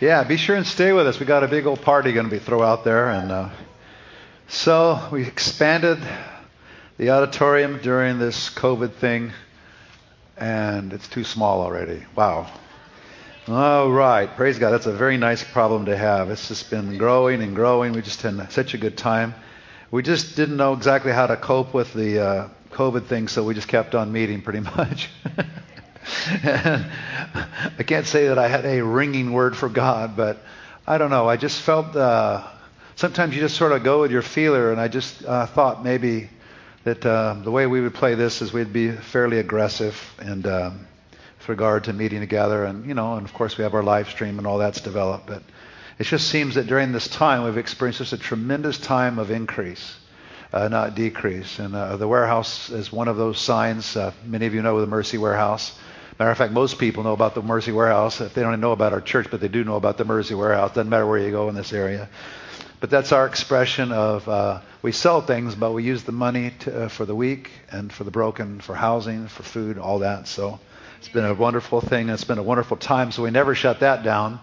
Yeah, be sure and stay with us. We got a big old party going to be thrown out there, and uh, so we expanded the auditorium during this COVID thing, and it's too small already. Wow. All right, praise God. That's a very nice problem to have. It's just been growing and growing. We just had such a good time. We just didn't know exactly how to cope with the uh, COVID thing, so we just kept on meeting pretty much. I can't say that I had a ringing word for God, but I don't know. I just felt uh, sometimes you just sort of go with your feeler, and I just uh, thought maybe that uh, the way we would play this is we'd be fairly aggressive and um, with regard to meeting together, and you know, and of course we have our live stream and all that's developed, but it just seems that during this time we've experienced just a tremendous time of increase. Uh, not decrease. And uh, the warehouse is one of those signs. Uh, many of you know the Mercy Warehouse. Matter of fact, most people know about the Mercy Warehouse. If they don't know about our church, but they do know about the Mercy Warehouse. Doesn't matter where you go in this area. But that's our expression of uh, we sell things, but we use the money to, uh, for the weak and for the broken, for housing, for food, all that. So it's been a wonderful thing. It's been a wonderful time. So we never shut that down.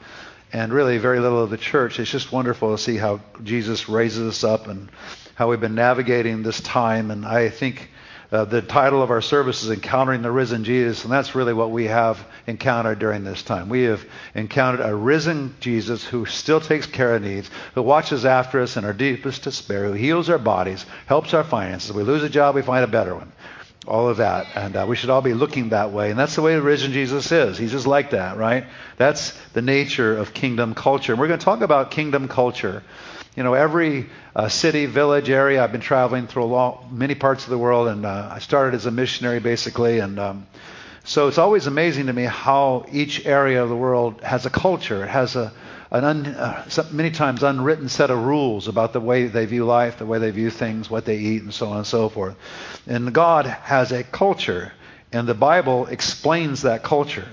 And really, very little of the church. It's just wonderful to see how Jesus raises us up and how we've been navigating this time. And I think uh, the title of our service is Encountering the Risen Jesus, and that's really what we have encountered during this time. We have encountered a risen Jesus who still takes care of needs, who watches after us in our deepest despair, who heals our bodies, helps our finances. we lose a job, we find a better one. All of that. And uh, we should all be looking that way. And that's the way the risen Jesus is. He's just like that, right? That's the nature of kingdom culture. And we're going to talk about kingdom culture you know, every uh, city, village, area, I've been traveling through a long, many parts of the world, and uh, I started as a missionary basically, and um, so it's always amazing to me how each area of the world has a culture. It has a an un, uh, many times unwritten set of rules about the way they view life, the way they view things, what they eat, and so on and so forth. And God has a culture, and the Bible explains that culture.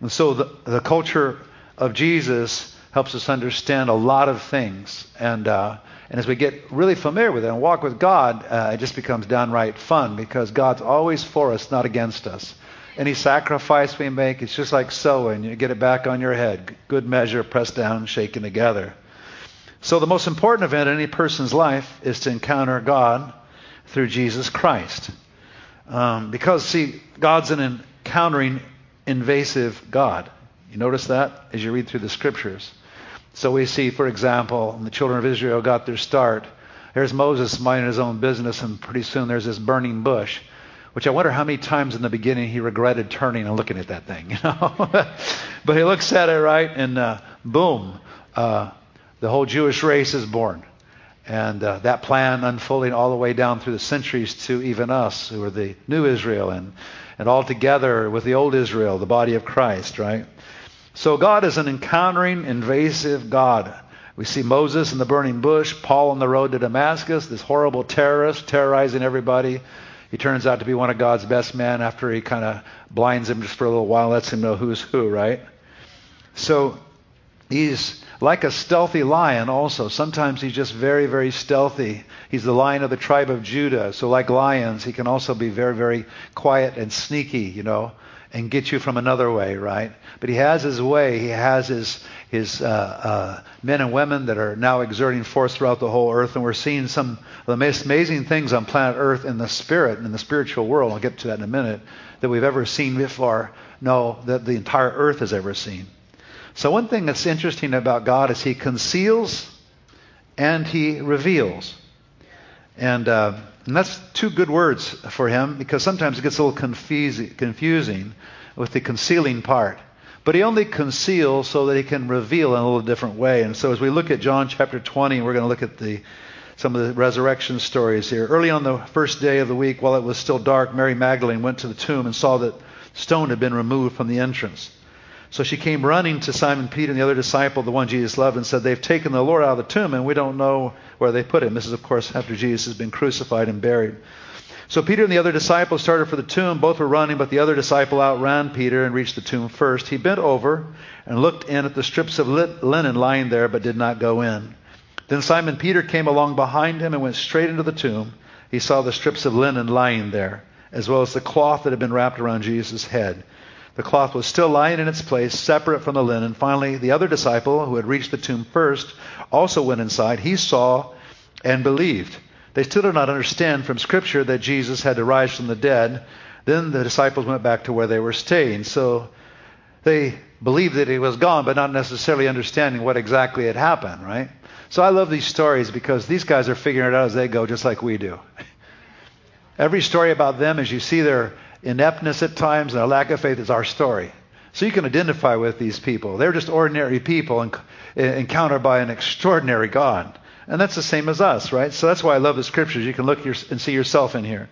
And so the, the culture of Jesus helps us understand a lot of things. And, uh, and as we get really familiar with it and walk with God, uh, it just becomes downright fun because God's always for us, not against us. Any sacrifice we make, it's just like sowing. You get it back on your head. Good measure, pressed down, shaken together. So the most important event in any person's life is to encounter God through Jesus Christ. Um, because, see, God's an encountering, invasive God. You notice that as you read through the scriptures. So we see, for example, the children of Israel got their start. There's Moses minding his own business, and pretty soon there's this burning bush, which I wonder how many times in the beginning he regretted turning and looking at that thing. You know, but he looks at it right, and uh, boom, uh, the whole Jewish race is born. And uh, that plan unfolding all the way down through the centuries to even us, who are the new Israel, and, and all together with the old Israel, the body of Christ, right? So God is an encountering, invasive God. We see Moses in the burning bush, Paul on the road to Damascus, this horrible terrorist terrorizing everybody. He turns out to be one of God's best men after he kind of blinds him just for a little while, lets him know who's who, right? So he's like a stealthy lion also. Sometimes he's just very, very stealthy. He's the lion of the tribe of Judah. So like lions, he can also be very, very quiet and sneaky, you know and get you from another way, right? But he has his way. He has his his uh, uh, men and women that are now exerting force throughout the whole earth, and we're seeing some of the most amazing things on planet Earth in the spirit and in the spiritual world. I'll get to that in a minute. That we've ever seen before. No, that the entire earth has ever seen. So one thing that's interesting about God is He conceals and He reveals, and. Uh, and that's two good words for him because sometimes it gets a little confusing with the concealing part. But he only conceals so that he can reveal in a little different way. And so as we look at John chapter 20, we're going to look at the some of the resurrection stories here. Early on the first day of the week, while it was still dark, Mary Magdalene went to the tomb and saw that stone had been removed from the entrance. So she came running to Simon Peter and the other disciple, the one Jesus loved, and said, They've taken the Lord out of the tomb, and we don't know where they put him. This is, of course, after Jesus has been crucified and buried. So Peter and the other disciple started for the tomb. Both were running, but the other disciple outran Peter and reached the tomb first. He bent over and looked in at the strips of linen lying there, but did not go in. Then Simon Peter came along behind him and went straight into the tomb. He saw the strips of linen lying there, as well as the cloth that had been wrapped around Jesus' head. The cloth was still lying in its place, separate from the linen. Finally, the other disciple, who had reached the tomb first, also went inside. He saw and believed. They still did not understand from Scripture that Jesus had to rise from the dead. Then the disciples went back to where they were staying. So they believed that he was gone, but not necessarily understanding what exactly had happened, right? So I love these stories because these guys are figuring it out as they go, just like we do. Every story about them, as you see their ineptness at times and a lack of faith, is our story. So you can identify with these people. They're just ordinary people encountered by an extraordinary God. And that's the same as us, right? So that's why I love the scriptures. You can look and see yourself in here.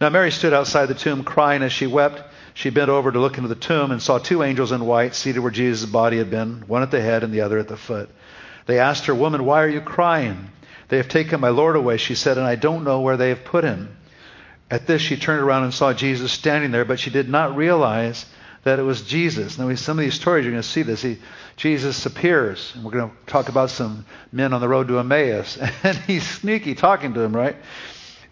Now, Mary stood outside the tomb crying as she wept. She bent over to look into the tomb and saw two angels in white seated where Jesus' body had been, one at the head and the other at the foot. They asked her, Woman, why are you crying? They have taken my Lord away, she said, and I don't know where they have put him. At this, she turned around and saw Jesus standing there, but she did not realize that it was Jesus. Now, some of these stories, you're going to see this. He, Jesus appears, and we're going to talk about some men on the road to Emmaus, and he's sneaky talking to them, right?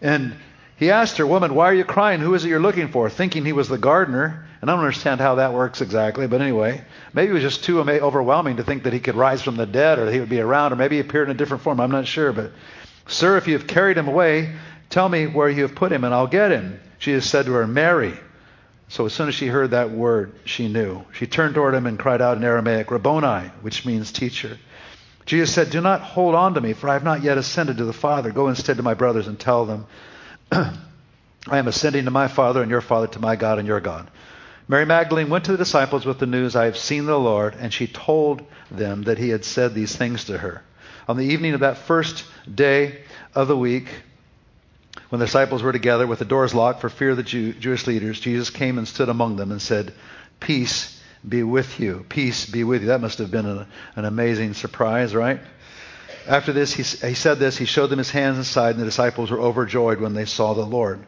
And he asked her, Woman, why are you crying? Who is it you're looking for? Thinking he was the gardener. And I don't understand how that works exactly, but anyway, maybe it was just too overwhelming to think that he could rise from the dead or that he would be around, or maybe he appeared in a different form. I'm not sure. But, Sir, if you have carried him away, tell me where you have put him, and I'll get him. Has said to her, Mary. So as soon as she heard that word, she knew. She turned toward him and cried out in Aramaic, Rabboni, which means teacher. Jesus said, Do not hold on to me, for I have not yet ascended to the Father. Go instead to my brothers and tell them, I am ascending to my Father and your Father, to my God and your God. Mary Magdalene went to the disciples with the news, I have seen the Lord, and she told them that he had said these things to her. On the evening of that first day of the week, when the disciples were together with the doors locked for fear of the Jew, Jewish leaders, Jesus came and stood among them and said, Peace be with you. Peace be with you. That must have been a, an amazing surprise, right? After this, he, he said this. He showed them his hands and side, and the disciples were overjoyed when they saw the Lord.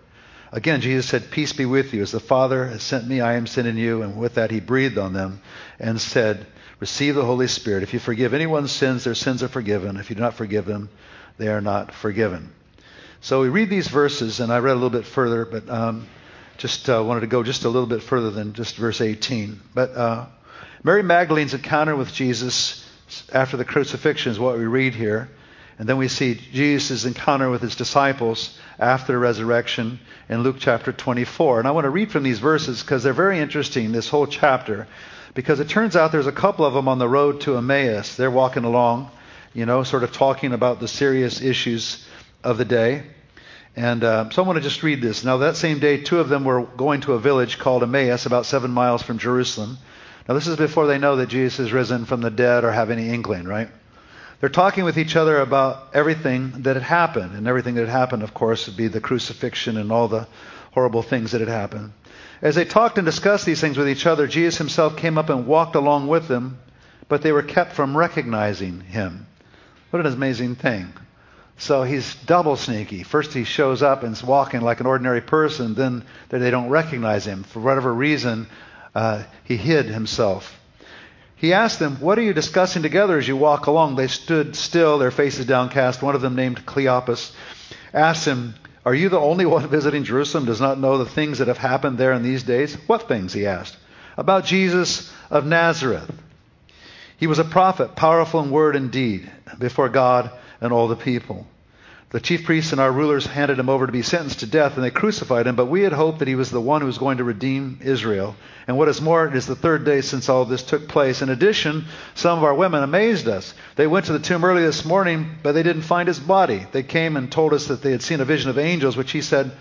Again, Jesus said, Peace be with you. As the Father has sent me, I am sending you. And with that, he breathed on them and said, Receive the Holy Spirit. If you forgive anyone's sins, their sins are forgiven. If you do not forgive them, they are not forgiven. So we read these verses, and I read a little bit further, but um, just uh, wanted to go just a little bit further than just verse 18. But uh, Mary Magdalene's encounter with Jesus after the crucifixion is what we read here. And then we see Jesus' encounter with his disciples after the resurrection in Luke chapter 24. And I want to read from these verses because they're very interesting, this whole chapter, because it turns out there's a couple of them on the road to Emmaus. They're walking along, you know, sort of talking about the serious issues of the day. And uh, so I want to just read this. Now, that same day, two of them were going to a village called Emmaus, about seven miles from Jerusalem. Now, this is before they know that Jesus is risen from the dead or have any inkling, right? They're talking with each other about everything that had happened. And everything that had happened, of course, would be the crucifixion and all the horrible things that had happened. As they talked and discussed these things with each other, Jesus himself came up and walked along with them, but they were kept from recognizing him. What an amazing thing. So he's double sneaky. First, he shows up and is walking like an ordinary person. Then they don't recognize him. For whatever reason, uh, he hid himself. He asked them, What are you discussing together as you walk along? They stood still, their faces downcast. One of them, named Cleopas, asked him, Are you the only one visiting Jerusalem does not know the things that have happened there in these days? What things? he asked. About Jesus of Nazareth. He was a prophet, powerful in word and deed before God and all the people. The chief priests and our rulers handed him over to be sentenced to death, and they crucified him. But we had hoped that he was the one who was going to redeem Israel. And what is more, it is the third day since all this took place. In addition, some of our women amazed us. They went to the tomb early this morning, but they didn't find his body. They came and told us that they had seen a vision of angels, which he said,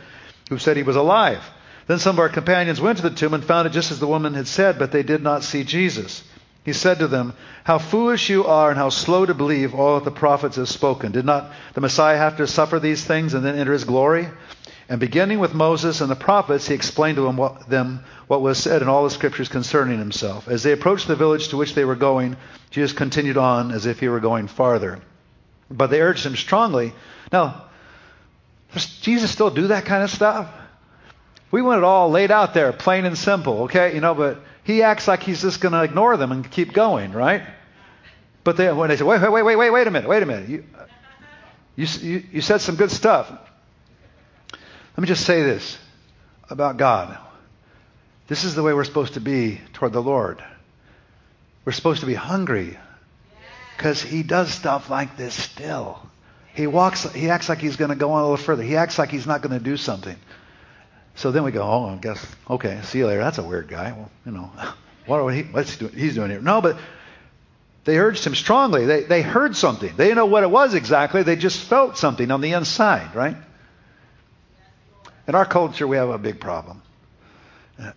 who said he was alive. Then some of our companions went to the tomb and found it just as the woman had said, but they did not see Jesus. He said to them, How foolish you are, and how slow to believe all that the prophets have spoken. Did not the Messiah have to suffer these things and then enter his glory? And beginning with Moses and the prophets, he explained to them what, was said in all the scriptures concerning himself. As they approached the village to which they were going, Jesus continued on as if he were going farther. But they urged him strongly. Now, does Jesus still do that kind of stuff? We want it all laid out there, plain and simple, okay? You know, but he acts like he's just going to ignore them and keep going, right? But they, when they say, wait, wait, wait, wait, wait a minute, wait a minute. You, you, you said some good stuff. Let me just say this about God. This is the way we're supposed to be toward the Lord. We're supposed to be hungry because he does stuff like this still. He walks, he acts like he's going to go on a little further. He acts like he's not going to do something. So then we go, oh, I guess, okay, see you later. That's a weird guy. Well, you know, what are he, what's he doing? He's doing here? No, but they urged him strongly. They, they heard something. They didn't know what it was exactly. They just felt something on the inside, right? In our culture, we have a big problem.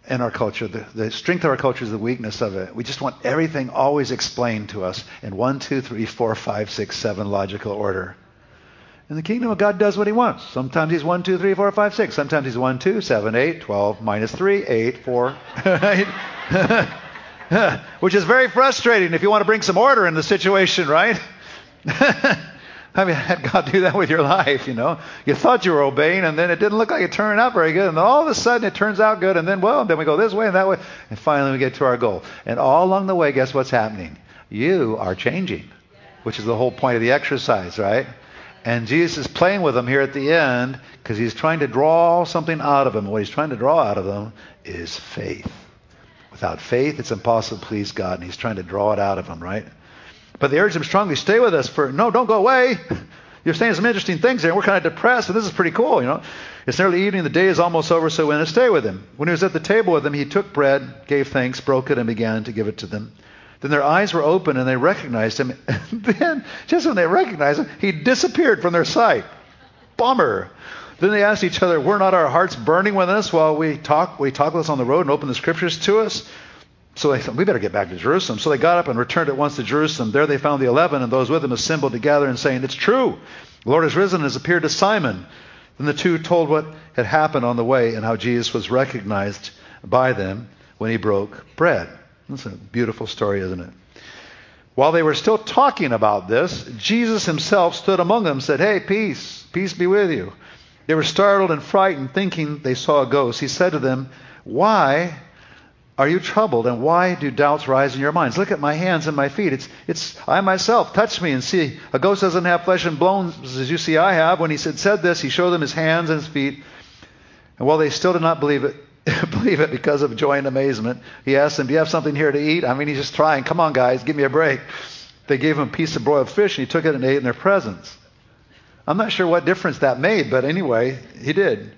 In our culture, the, the strength of our culture is the weakness of it. We just want everything always explained to us in one, two, three, four, five, six, seven logical order. In the kingdom of God does what he wants. Sometimes he's 1, 2, 3, 4, 5, 6. Sometimes he's 1, 2, 7, 8, 12, minus 3, 8, 4. Which is very frustrating if you want to bring some order in the situation, right? Have you had God do that with your life, you know? You thought you were obeying, and then it didn't look like it turned out very good. And then all of a sudden it turns out good, and then, well, then we go this way and that way, and finally we get to our goal. And all along the way, guess what's happening? You are changing, which is the whole point of the exercise, right? And Jesus is playing with them here at the end because he's trying to draw something out of them. What he's trying to draw out of them is faith. Without faith, it's impossible to please God, and he's trying to draw it out of them, right? But they urge him strongly, stay with us for, no, don't go away. You're saying some interesting things there. We're kind of depressed, and this is pretty cool, you know. It's nearly evening, the day is almost over, so we're going to stay with him. When he was at the table with them, he took bread, gave thanks, broke it, and began to give it to them. Then their eyes were open and they recognized him. And then, just when they recognized him, he disappeared from their sight. Bummer. Then they asked each other, Were not our hearts burning within us while we talk we talk with us on the road and opened the scriptures to us? So they thought, we better get back to Jerusalem. So they got up and returned at once to Jerusalem. There they found the eleven and those with them assembled together and saying, It's true. The Lord has risen and has appeared to Simon. Then the two told what had happened on the way and how Jesus was recognized by them when he broke bread. That's a beautiful story, isn't it? While they were still talking about this, Jesus himself stood among them and said, Hey, peace, peace be with you. They were startled and frightened, thinking they saw a ghost. He said to them, Why are you troubled, and why do doubts rise in your minds? Look at my hands and my feet. It's, it's I myself. Touch me and see. A ghost doesn't have flesh and bones as you see I have. When he said, said this, he showed them his hands and his feet. And while they still did not believe it, believe it because of joy and amazement. He asked them, Do you have something here to eat? I mean, he's just trying. Come on, guys, give me a break. They gave him a piece of broiled fish, and he took it and ate in their presence. I'm not sure what difference that made, but anyway, he did.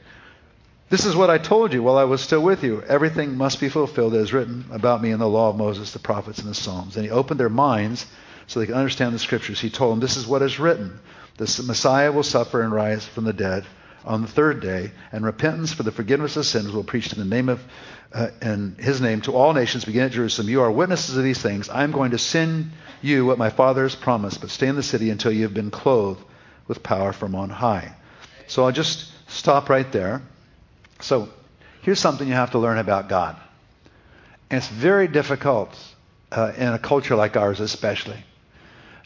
This is what I told you while I was still with you. Everything must be fulfilled as written about me in the law of Moses, the prophets, and the Psalms. And he opened their minds so they could understand the scriptures. He told them, This is what is written. The Messiah will suffer and rise from the dead on the third day, and repentance for the forgiveness of sins will preach in the name of uh, in his name to all nations, begin at Jerusalem. You are witnesses of these things. I am going to send you what my Father has promised, but stay in the city until you have been clothed with power from on high. So I'll just stop right there. So here's something you have to learn about God. And it's very difficult uh, in a culture like ours, especially,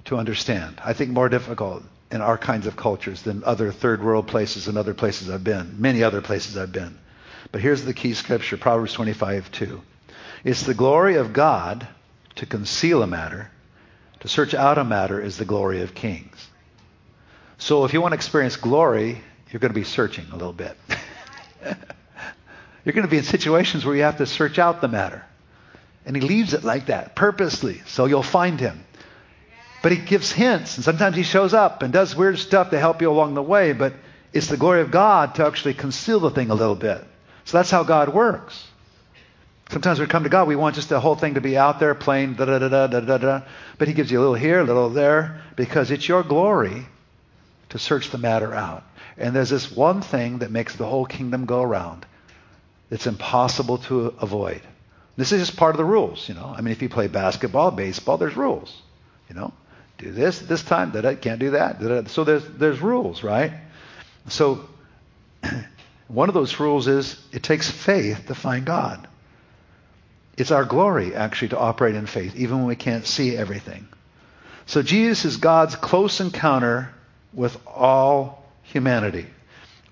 to understand. I think more difficult in our kinds of cultures than other third world places and other places I've been, many other places I've been. But here's the key scripture, Proverbs 25, 2. It's the glory of God to conceal a matter. To search out a matter is the glory of kings. So if you want to experience glory, you're going to be searching a little bit. you're going to be in situations where you have to search out the matter. And he leaves it like that, purposely, so you'll find him. But he gives hints, and sometimes he shows up and does weird stuff to help you along the way, but it's the glory of God to actually conceal the thing a little bit. So that's how God works. Sometimes we come to God, we want just the whole thing to be out there plain, da da da da da da da. But he gives you a little here, a little there, because it's your glory to search the matter out. And there's this one thing that makes the whole kingdom go around. It's impossible to avoid. This is just part of the rules, you know. I mean, if you play basketball, baseball, there's rules, you know do this this time, I can't do that. So there's there's rules, right? So one of those rules is it takes faith to find God. It's our glory actually to operate in faith, even when we can't see everything. So Jesus is God's close encounter with all humanity.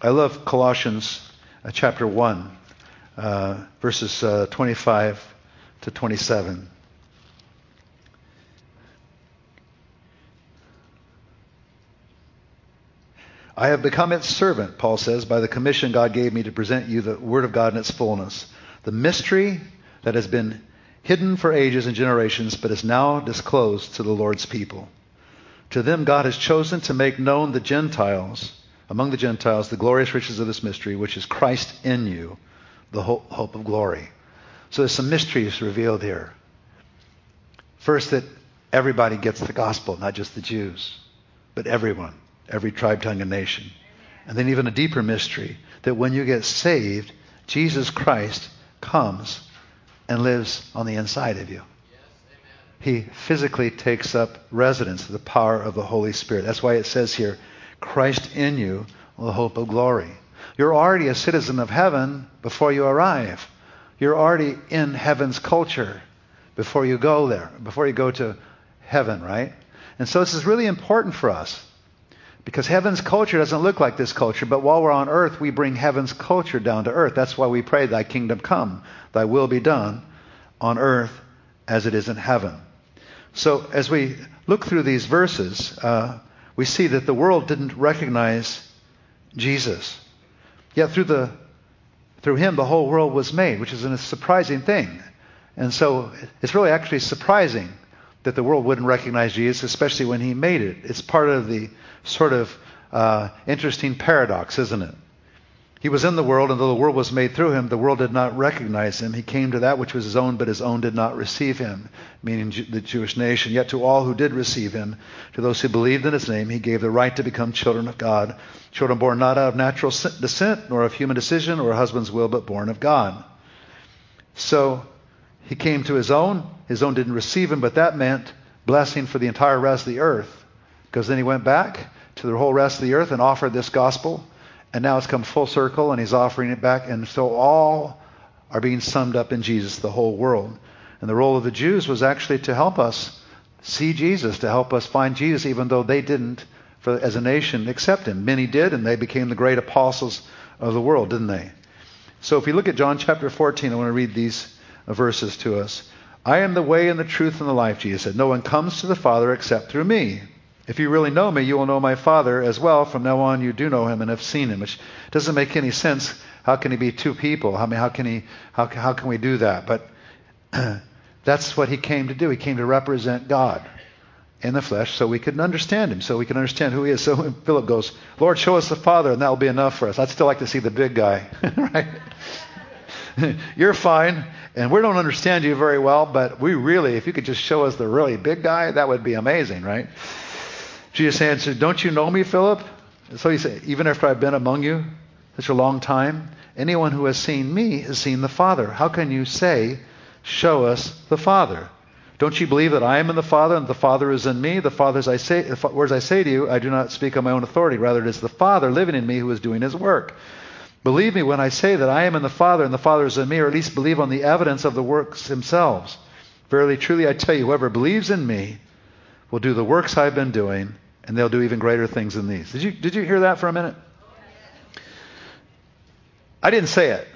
I love Colossians uh, chapter 1, uh, verses uh, 25 to 27. I have become its servant, Paul says, by the commission God gave me to present you the Word of God in its fullness. the mystery that has been hidden for ages and generations, but is now disclosed to the Lord's people. To them, God has chosen to make known the Gentiles, among the Gentiles, the glorious riches of this mystery, which is Christ in you, the hope of glory. So there's some mysteries revealed here. First, that everybody gets the gospel, not just the Jews, but everyone, every tribe, tongue, and nation. And then even a deeper mystery that when you get saved, Jesus Christ comes and lives on the inside of you. He physically takes up residence the power of the Holy Spirit. That's why it says here, Christ in you, the hope of glory. You're already a citizen of heaven before you arrive. You're already in heaven's culture before you go there, before you go to heaven, right? And so this is really important for us. Because heaven's culture doesn't look like this culture, but while we're on earth, we bring heaven's culture down to earth. That's why we pray, Thy kingdom come, Thy will be done on earth as it is in heaven. So as we look through these verses, uh, we see that the world didn't recognize Jesus. Yet through the through him the whole world was made, which is a surprising thing. And so it's really actually surprising that the world wouldn't recognize Jesus, especially when he made it. It's part of the sort of uh, interesting paradox, isn't it? He was in the world, and though the world was made through him, the world did not recognize him. He came to that which was his own, but his own did not receive him, meaning the Jewish nation. Yet to all who did receive him, to those who believed in his name, he gave the right to become children of God, children born not out of natural descent, nor of human decision, or a husband's will, but born of God. So he came to his own. His own didn't receive him, but that meant blessing for the entire rest of the earth. Because then he went back to the whole rest of the earth and offered this gospel. And now it's come full circle and he's offering it back. And so all are being summed up in Jesus, the whole world. And the role of the Jews was actually to help us see Jesus, to help us find Jesus, even though they didn't, for, as a nation, accept him. Many did, and they became the great apostles of the world, didn't they? So if we look at John chapter 14, I want to read these verses to us. I am the way and the truth and the life, Jesus said. No one comes to the Father except through me. If you really know me, you will know my Father as well. From now on, you do know him and have seen him, which doesn't make any sense. How can he be two people? I mean, how can he? How, how can we do that? But that's what he came to do. He came to represent God in the flesh, so we could understand him, so we can understand who he is. So Philip goes, "Lord, show us the Father, and that will be enough for us." I'd still like to see the big guy, right? You're fine, and we don't understand you very well, but we really, if you could just show us the really big guy, that would be amazing, right? Jesus answered, Don't you know me, Philip? So he said, Even after I've been among you such a long time, anyone who has seen me has seen the Father. How can you say, Show us the Father? Don't you believe that I am in the Father and the Father is in me? The Father's I say, words I say to you, I do not speak on my own authority. Rather, it is the Father living in me who is doing his work. Believe me when I say that I am in the Father and the Father is in me, or at least believe on the evidence of the works themselves. Verily, truly, I tell you, whoever believes in me will do the works I've been doing, and they'll do even greater things than these. Did you, did you hear that for a minute? I didn't say it.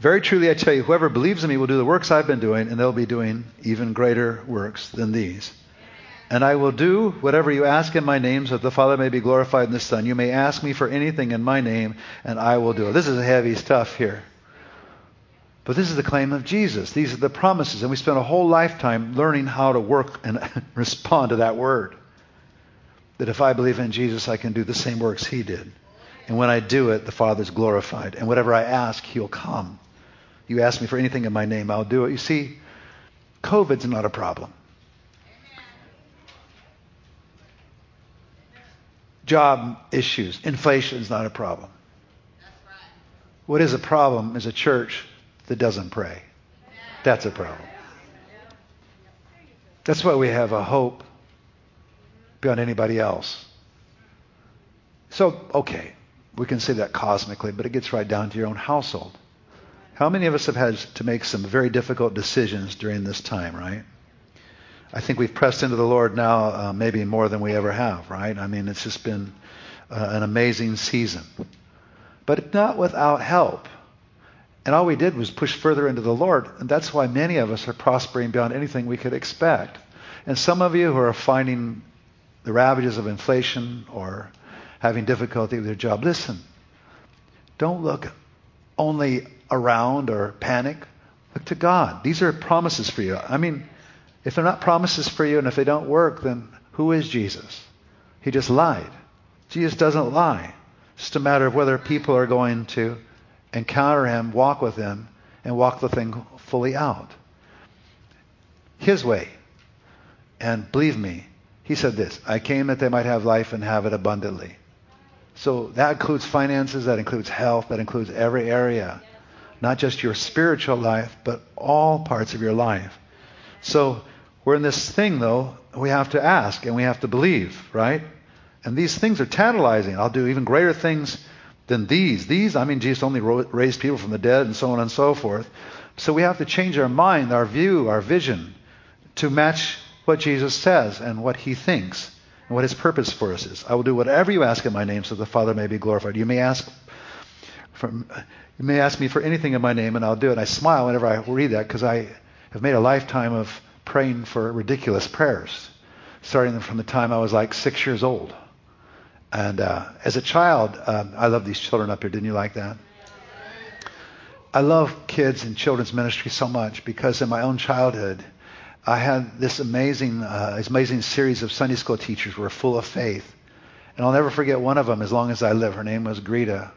Very truly, I tell you, whoever believes in me will do the works I've been doing, and they'll be doing even greater works than these. And I will do whatever you ask in my name, so that the Father may be glorified in the Son. You may ask me for anything in my name, and I will do it. This is heavy stuff here. But this is the claim of Jesus. These are the promises. And we spent a whole lifetime learning how to work and respond to that word that if I believe in Jesus, I can do the same works he did. And when I do it, the Father's glorified. And whatever I ask, he'll come. You ask me for anything in my name, I'll do it. You see, COVID's not a problem. Job issues, inflation is not a problem. What is a problem is a church that doesn't pray. That's a problem. That's why we have a hope beyond anybody else. So, okay, we can say that cosmically, but it gets right down to your own household. How many of us have had to make some very difficult decisions during this time, right? I think we've pressed into the Lord now uh, maybe more than we ever have, right? I mean, it's just been uh, an amazing season. But not without help. And all we did was push further into the Lord. And that's why many of us are prospering beyond anything we could expect. And some of you who are finding the ravages of inflation or having difficulty with your job, listen, don't look only around or panic. Look to God. These are promises for you. I mean, if they're not promises for you and if they don't work, then who is Jesus? He just lied. Jesus doesn't lie. It's just a matter of whether people are going to encounter him, walk with him, and walk the thing fully out. His way. And believe me, he said this I came that they might have life and have it abundantly. So that includes finances, that includes health, that includes every area. Not just your spiritual life, but all parts of your life. So we're in this thing, though, we have to ask and we have to believe, right? And these things are tantalizing. I'll do even greater things than these. These, I mean, Jesus only raised people from the dead and so on and so forth. So we have to change our mind, our view, our vision to match what Jesus says and what he thinks and what his purpose for us is. I will do whatever you ask in my name so the Father may be glorified. You may ask for, you may ask me for anything in my name and I'll do it. I smile whenever I read that because I have made a lifetime of praying for ridiculous prayers, starting from the time I was like six years old. And uh, as a child, um, I love these children up here. Didn't you like that? I love kids and children's ministry so much because in my own childhood, I had this amazing, uh, amazing series of Sunday school teachers who were full of faith. And I'll never forget one of them as long as I live. Her name was Greta.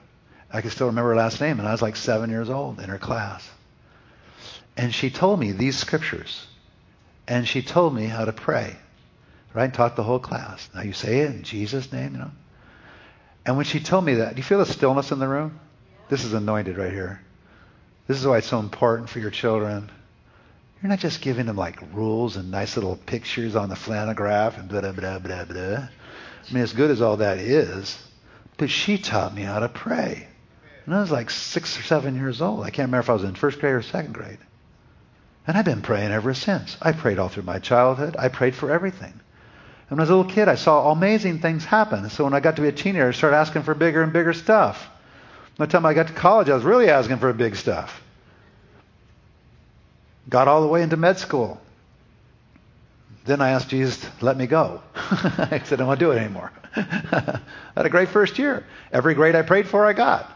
I can still remember her last name, and I was like seven years old in her class. And she told me these scriptures. And she told me how to pray. Right? Taught the whole class. Now you say it in Jesus' name, you know. And when she told me that, do you feel the stillness in the room? This is anointed right here. This is why it's so important for your children you're not just giving them like rules and nice little pictures on the flannelgraph and blah, blah, blah, blah, blah. I mean, as good as all that is, but she taught me how to pray. And I was like six or seven years old. I can't remember if I was in first grade or second grade. And I've been praying ever since. I prayed all through my childhood. I prayed for everything. And when I was a little kid, I saw amazing things happen. So when I got to be a teenager, I started asking for bigger and bigger stuff. By the time I got to college, I was really asking for big stuff. Got all the way into med school. Then I asked Jesus let me go. I said, I don't want to do it anymore. I had a great first year. Every grade I prayed for, I got.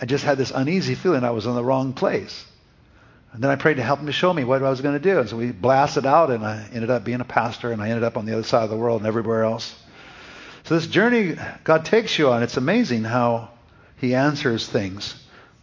I just had this uneasy feeling I was in the wrong place. And then I prayed to help him to show me what I was going to do. And so we blasted out, and I ended up being a pastor, and I ended up on the other side of the world and everywhere else. So this journey God takes you on, it's amazing how he answers things.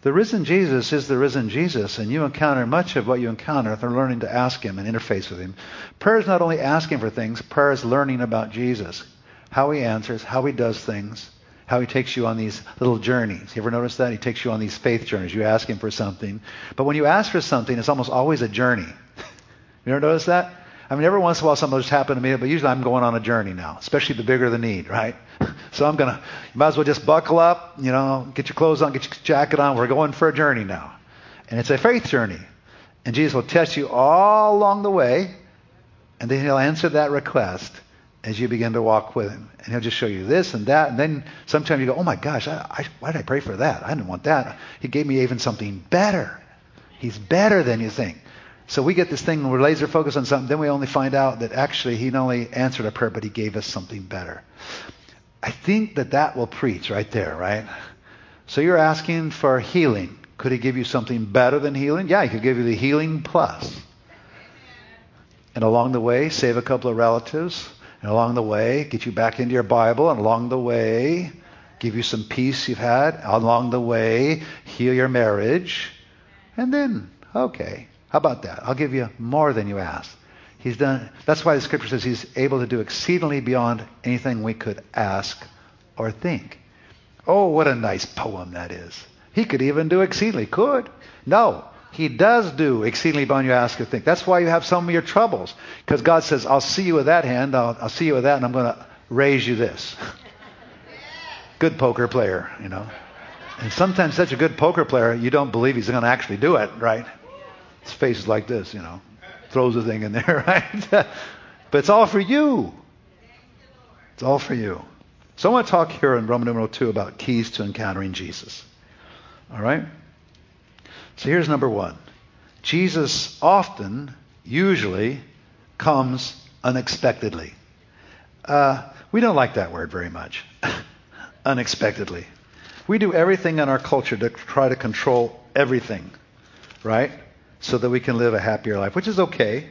The risen Jesus is the risen Jesus, and you encounter much of what you encounter through learning to ask Him and interface with Him. Prayer is not only asking for things, prayer is learning about Jesus, how He answers, how He does things, how He takes you on these little journeys. You ever notice that? He takes you on these faith journeys. You ask Him for something, but when you ask for something, it's almost always a journey. you ever notice that? I mean, every once in a while something just happen to me, but usually I'm going on a journey now, especially the bigger the need, right? so I'm going to, you might as well just buckle up, you know, get your clothes on, get your jacket on. We're going for a journey now. And it's a faith journey. And Jesus will test you all along the way, and then he'll answer that request as you begin to walk with him. And he'll just show you this and that. And then sometimes you go, oh my gosh, I, I, why did I pray for that? I didn't want that. He gave me even something better. He's better than you think. So we get this thing and we're laser focused on something, then we only find out that actually he not only answered our prayer, but he gave us something better. I think that that will preach right there, right? So you're asking for healing. Could he give you something better than healing? Yeah, he could give you the healing plus. And along the way, save a couple of relatives. And along the way, get you back into your Bible. And along the way, give you some peace you've had. Along the way, heal your marriage. And then, okay, how about that? I'll give you more than you ask. He's done. That's why the scripture says he's able to do exceedingly beyond anything we could ask or think. Oh, what a nice poem that is. He could even do exceedingly. Could. No. He does do exceedingly beyond you ask or think. That's why you have some of your troubles. Because God says, I'll see you with that hand, I'll, I'll see you with that, and I'm going to raise you this. good poker player, you know. And sometimes such a good poker player, you don't believe he's going to actually do it, right? His face is like this, you know. Throws the thing in there, right? but it's all for you. It's all for you. So I want to talk here in Roman numeral 2 about keys to encountering Jesus. All right? So here's number one. Jesus often, usually, comes unexpectedly. Uh, we don't like that word very much. unexpectedly. We do everything in our culture to try to control everything, right? So that we can live a happier life, which is okay.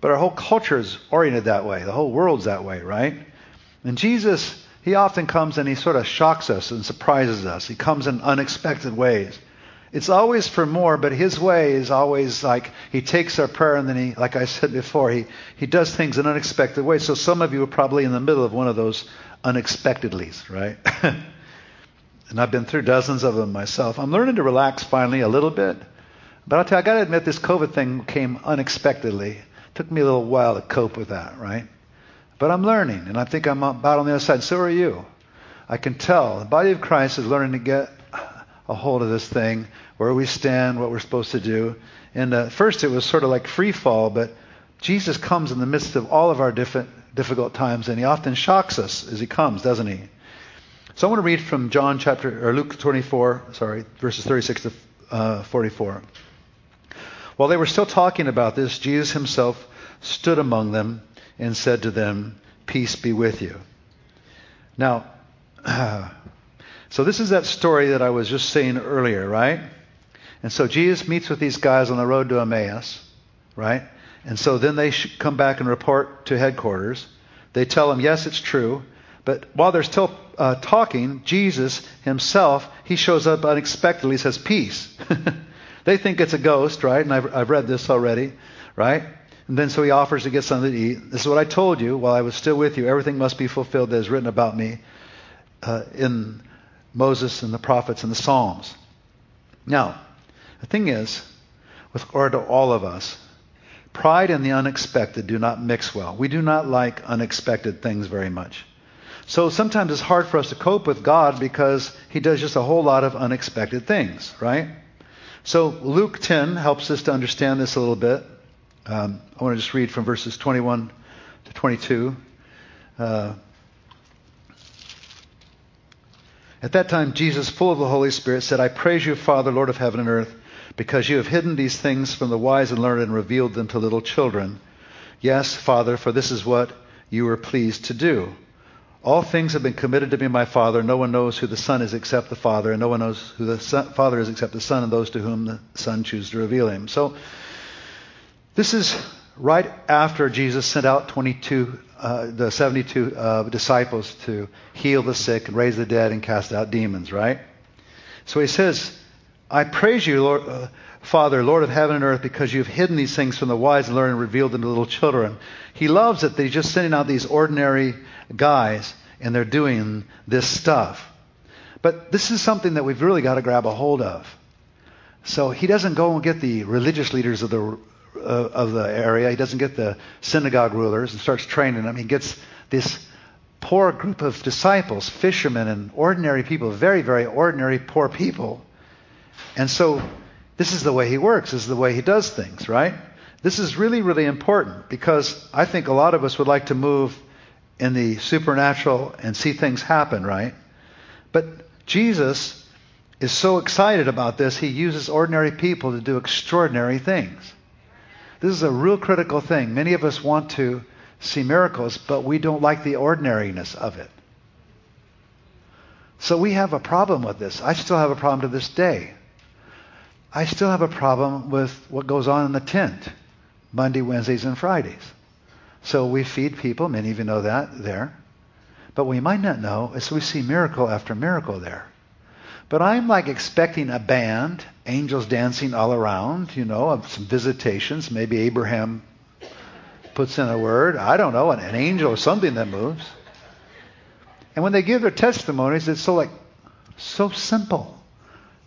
But our whole culture is oriented that way. The whole world's that way, right? And Jesus, he often comes and he sort of shocks us and surprises us. He comes in unexpected ways. It's always for more, but his way is always like he takes our prayer and then he, like I said before, he, he does things in unexpected ways. So some of you are probably in the middle of one of those unexpectedlies, right? and I've been through dozens of them myself. I'm learning to relax finally a little bit. But I'll tell you, I got to admit, this COVID thing came unexpectedly. It took me a little while to cope with that, right? But I'm learning, and I think I'm about on the other side. So are you. I can tell the body of Christ is learning to get a hold of this thing, where we stand, what we're supposed to do. And uh, first, it was sort of like free fall, but Jesus comes in the midst of all of our difficult times, and he often shocks us as he comes, doesn't he? So I want to read from John chapter or Luke 24, sorry, verses 36 to uh, 44. While they were still talking about this, Jesus himself stood among them and said to them, "Peace be with you." Now, so this is that story that I was just saying earlier, right? And so Jesus meets with these guys on the road to Emmaus, right? And so then they come back and report to headquarters. They tell him, yes, it's true. But while they're still uh, talking, Jesus himself, he shows up unexpectedly, says, peace. they think it's a ghost, right? And I've, I've read this already, right? And then so he offers to get something to eat. This is what I told you while I was still with you. Everything must be fulfilled that is written about me uh, in Moses and the prophets and the Psalms. Now, the thing is, with regard to all of us, Pride and the unexpected do not mix well. We do not like unexpected things very much. So sometimes it's hard for us to cope with God because he does just a whole lot of unexpected things, right? So Luke 10 helps us to understand this a little bit. Um, I want to just read from verses 21 to 22. Uh, At that time, Jesus, full of the Holy Spirit, said, I praise you, Father, Lord of heaven and earth because you have hidden these things from the wise and learned and revealed them to little children. Yes, Father, for this is what you were pleased to do. All things have been committed to me, my Father. No one knows who the Son is except the Father, and no one knows who the son, Father is except the Son and those to whom the Son chooses to reveal him. So, this is right after Jesus sent out 22, uh, the 72 uh, disciples to heal the sick and raise the dead and cast out demons, right? So he says, I praise you, Lord, uh, Father, Lord of heaven and earth, because you've hidden these things from the wise and learned and revealed them to little children. He loves it that he's just sending out these ordinary guys and they're doing this stuff. But this is something that we've really got to grab a hold of. So he doesn't go and get the religious leaders of the uh, of the area. He doesn't get the synagogue rulers and starts training them. He gets this poor group of disciples, fishermen and ordinary people, very, very ordinary poor people and so this is the way he works, this is the way he does things, right? This is really, really important because I think a lot of us would like to move in the supernatural and see things happen, right? But Jesus is so excited about this, he uses ordinary people to do extraordinary things. This is a real critical thing. Many of us want to see miracles, but we don't like the ordinariness of it. So we have a problem with this. I still have a problem to this day. I still have a problem with what goes on in the tent Monday, Wednesdays, and Fridays. So we feed people, many of you know that there. But what we might not know is we see miracle after miracle there. But I'm like expecting a band, angels dancing all around, you know, some visitations. Maybe Abraham puts in a word. I don't know, an, an angel or something that moves. And when they give their testimonies, it's so like, so simple.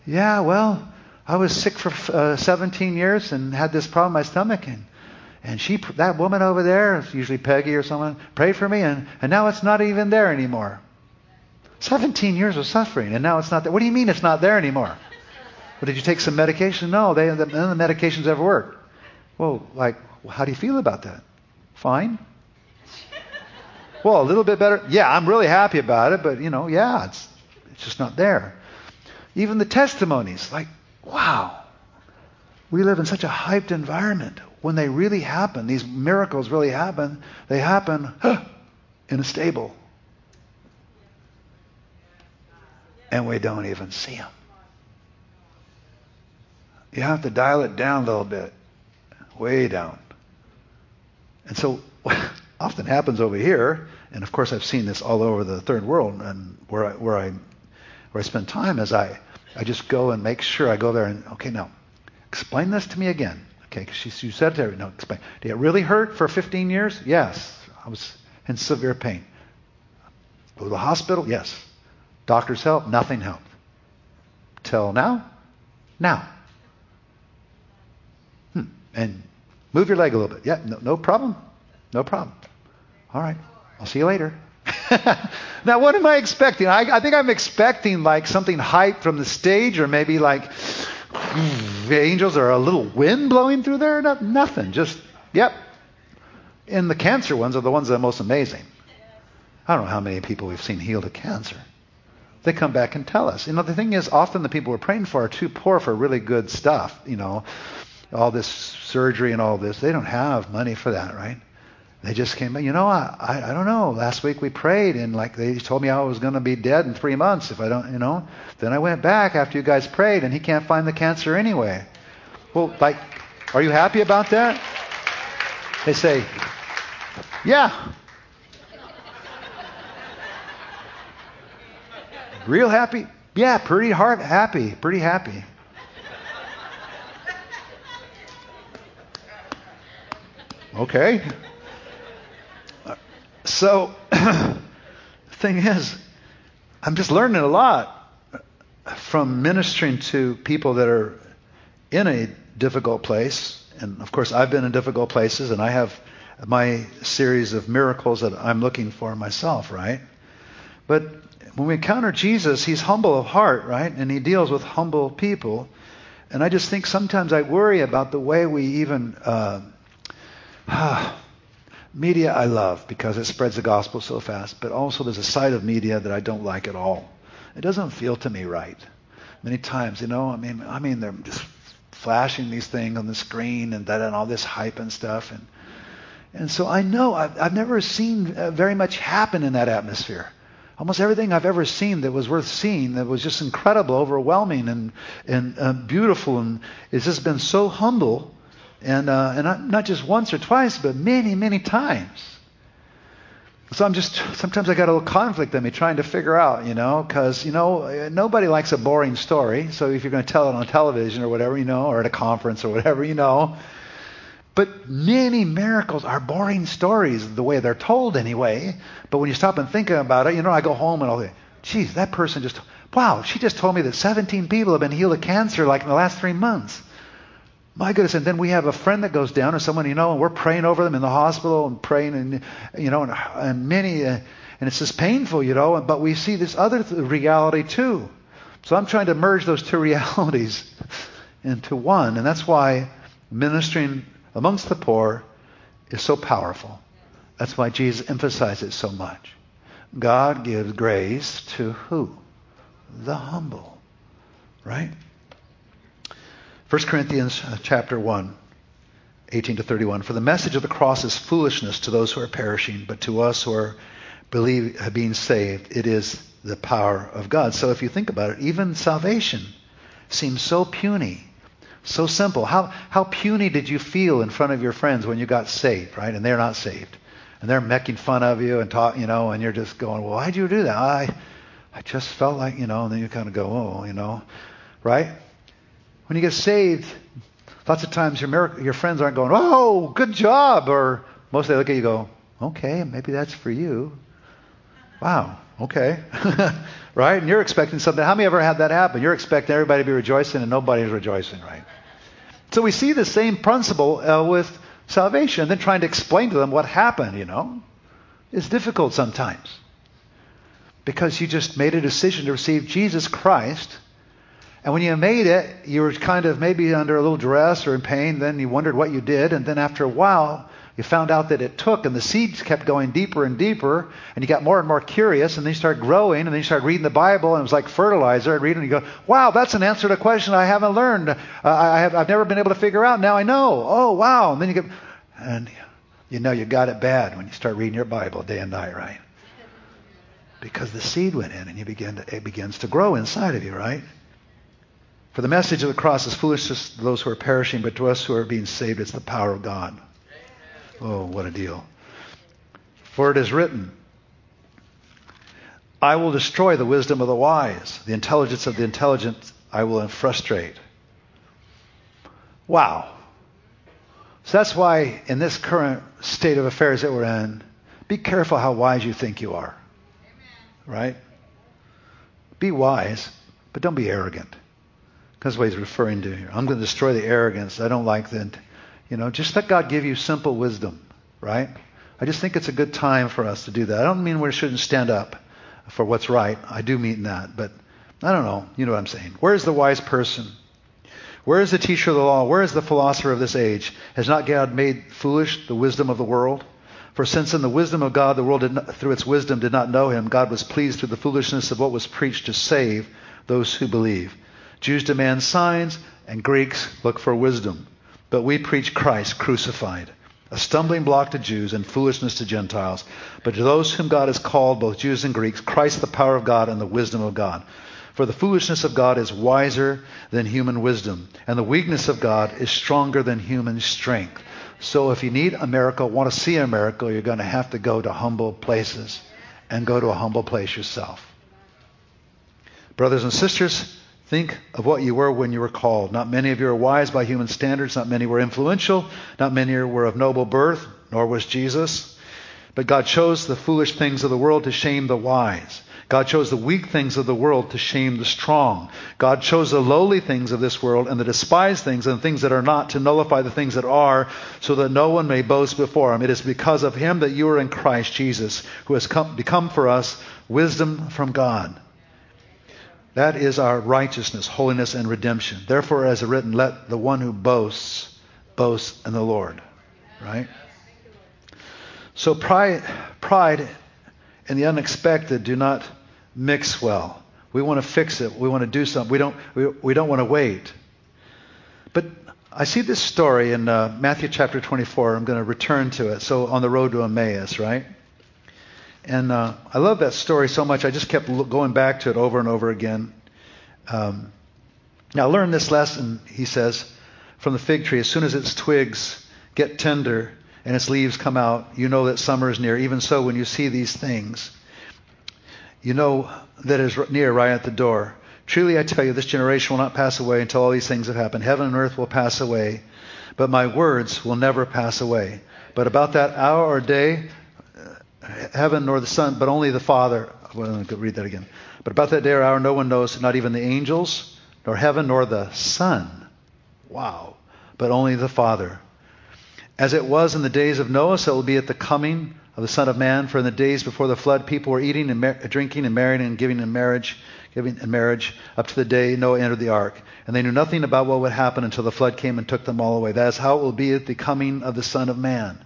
Yeah, well, I was sick for uh, 17 years and had this problem my stomach, and and she, that woman over there, usually Peggy or someone, prayed for me, and, and now it's not even there anymore. 17 years of suffering, and now it's not there. What do you mean it's not there anymore? Well, did you take some medication? No, they, none of the medications ever work. Well, like, how do you feel about that? Fine. Well, a little bit better. Yeah, I'm really happy about it, but you know, yeah, it's it's just not there. Even the testimonies, like wow, we live in such a hyped environment. When they really happen, these miracles really happen, they happen huh, in a stable. And we don't even see them. You have to dial it down a little bit, way down. And so, often happens over here, and of course I've seen this all over the third world, and where I, where I where I spend time is I I just go and make sure I go there and okay now, explain this to me again. Okay, because you said to her, no, explain. Did it really hurt for 15 years? Yes, I was in severe pain. Go to the hospital? Yes. Doctors help? Nothing helped. Till now? Now. And move your leg a little bit. Yeah, no, no problem. No problem. All right. I'll see you later. now, what am I expecting? I, I, think I'm expecting like something hype from the stage, or maybe like the angels or a little wind blowing through there. No, nothing. Just, yep. And the cancer ones are the ones that are most amazing. I don't know how many people we've seen healed of cancer. They come back and tell us. You know, the thing is, often the people we're praying for are too poor for really good stuff. You know, all this surgery and all this. They don't have money for that, right? They just came, back. you know, I, I, I don't know. Last week we prayed and like they told me I was going to be dead in three months if I don't, you know. Then I went back after you guys prayed and he can't find the cancer anyway. Well, like, are you happy about that? They say, yeah. Real happy? Yeah, pretty hard, happy, pretty happy. Okay. So, the thing is, I'm just learning a lot from ministering to people that are in a difficult place. And of course, I've been in difficult places, and I have my series of miracles that I'm looking for myself, right? But when we encounter Jesus, he's humble of heart, right? And he deals with humble people. And I just think sometimes I worry about the way we even. Uh, Media I love because it spreads the gospel so fast, but also there's a side of media that I don't like at all. It doesn't feel to me right. Many times, you know, I mean, I mean, they're just flashing these things on the screen and that and all this hype and stuff, and and so I know I've, I've never seen uh, very much happen in that atmosphere. Almost everything I've ever seen that was worth seeing, that was just incredible, overwhelming, and and uh, beautiful, and it's just been so humble and, uh, and not, not just once or twice, but many, many times. So I'm just, sometimes I got a little conflict in me trying to figure out, you know, because, you know, nobody likes a boring story. So if you're going to tell it on television or whatever, you know, or at a conference or whatever, you know. But many miracles are boring stories, the way they're told anyway. But when you stop and think about it, you know, I go home and I'll think, geez, that person just, wow, she just told me that 17 people have been healed of cancer like in the last three months. My goodness. And then we have a friend that goes down or someone, you know, and we're praying over them in the hospital and praying and, you know, and, and many, uh, and it's just painful, you know, but we see this other th- reality too. So I'm trying to merge those two realities into one. And that's why ministering amongst the poor is so powerful. That's why Jesus emphasizes it so much. God gives grace to who? The humble. Right? 1 Corinthians uh, chapter 1, 18 to 31. For the message of the cross is foolishness to those who are perishing, but to us who are believe, being saved, it is the power of God. So if you think about it, even salvation seems so puny, so simple. How, how puny did you feel in front of your friends when you got saved, right? And they're not saved. And they're making fun of you and talk, you know, and you're just going, well, why'd you do that? I, I just felt like, you know, and then you kind of go, oh, you know, right? When you get saved, lots of times your, miracle, your friends aren't going, oh, good job. Or most they look at you go, okay, maybe that's for you. Wow, okay. right? And you're expecting something. How many ever had that happen? You're expecting everybody to be rejoicing and nobody's rejoicing, right? So we see the same principle uh, with salvation, and then trying to explain to them what happened, you know. It's difficult sometimes. Because you just made a decision to receive Jesus Christ and when you made it, you were kind of maybe under a little duress or in pain. Then you wondered what you did. And then after a while, you found out that it took, and the seeds kept going deeper and deeper. And you got more and more curious. And then you started growing. And then you started reading the Bible. And it was like fertilizer. And reading, and you go, wow, that's an answer to a question I haven't learned. Uh, I have, I've never been able to figure out. Now I know. Oh, wow. And then you get, and you know you got it bad when you start reading your Bible day and night, right? Because the seed went in and you begin to, it begins to grow inside of you, right? For the message of the cross is foolishness to those who are perishing, but to us who are being saved, it's the power of God. Oh, what a deal. For it is written, I will destroy the wisdom of the wise, the intelligence of the intelligent I will frustrate. Wow. So that's why, in this current state of affairs that we're in, be careful how wise you think you are. Amen. Right? Be wise, but don't be arrogant. That's what he's referring to here. I'm going to destroy the arrogance. I don't like that. You know, just let God give you simple wisdom, right? I just think it's a good time for us to do that. I don't mean we shouldn't stand up for what's right. I do mean that, but I don't know. You know what I'm saying. Where is the wise person? Where is the teacher of the law? Where is the philosopher of this age? Has not God made foolish the wisdom of the world? For since in the wisdom of God the world not, through its wisdom did not know him, God was pleased through the foolishness of what was preached to save those who believe. Jews demand signs and Greeks look for wisdom. But we preach Christ crucified, a stumbling block to Jews and foolishness to Gentiles. But to those whom God has called, both Jews and Greeks, Christ the power of God and the wisdom of God. For the foolishness of God is wiser than human wisdom, and the weakness of God is stronger than human strength. So if you need a miracle, want to see a miracle, you're going to have to go to humble places and go to a humble place yourself. Brothers and sisters, think of what you were when you were called. Not many of you are wise by human standards, not many were influential, not many were of noble birth, nor was Jesus. But God chose the foolish things of the world to shame the wise. God chose the weak things of the world to shame the strong. God chose the lowly things of this world and the despised things and things that are not to nullify the things that are, so that no one may boast before him. It is because of him that you are in Christ Jesus, who has come, become for us wisdom from God. That is our righteousness, holiness, and redemption. Therefore, as written, let the one who boasts boast in the Lord. Right? So pride, pride and the unexpected do not mix well. We want to fix it. We want to do something. We don't, we, we don't want to wait. But I see this story in uh, Matthew chapter 24. I'm going to return to it. So on the road to Emmaus, right? And uh, I love that story so much. I just kept going back to it over and over again. Um, now learn this lesson, he says, from the fig tree. As soon as its twigs get tender and its leaves come out, you know that summer is near. Even so, when you see these things, you know that is near, right at the door. Truly I tell you, this generation will not pass away until all these things have happened. Heaven and earth will pass away, but my words will never pass away. But about that hour or day, heaven nor the Son, but only the Father. Well, I could read that again. But about that day or hour, no one knows, not even the angels, nor heaven, nor the Son. Wow. But only the Father. As it was in the days of Noah, so it will be at the coming of the Son of Man. For in the days before the flood, people were eating and mar- drinking and marrying and giving in marriage, giving in marriage up to the day Noah entered the ark. And they knew nothing about what would happen until the flood came and took them all away. That is how it will be at the coming of the Son of Man.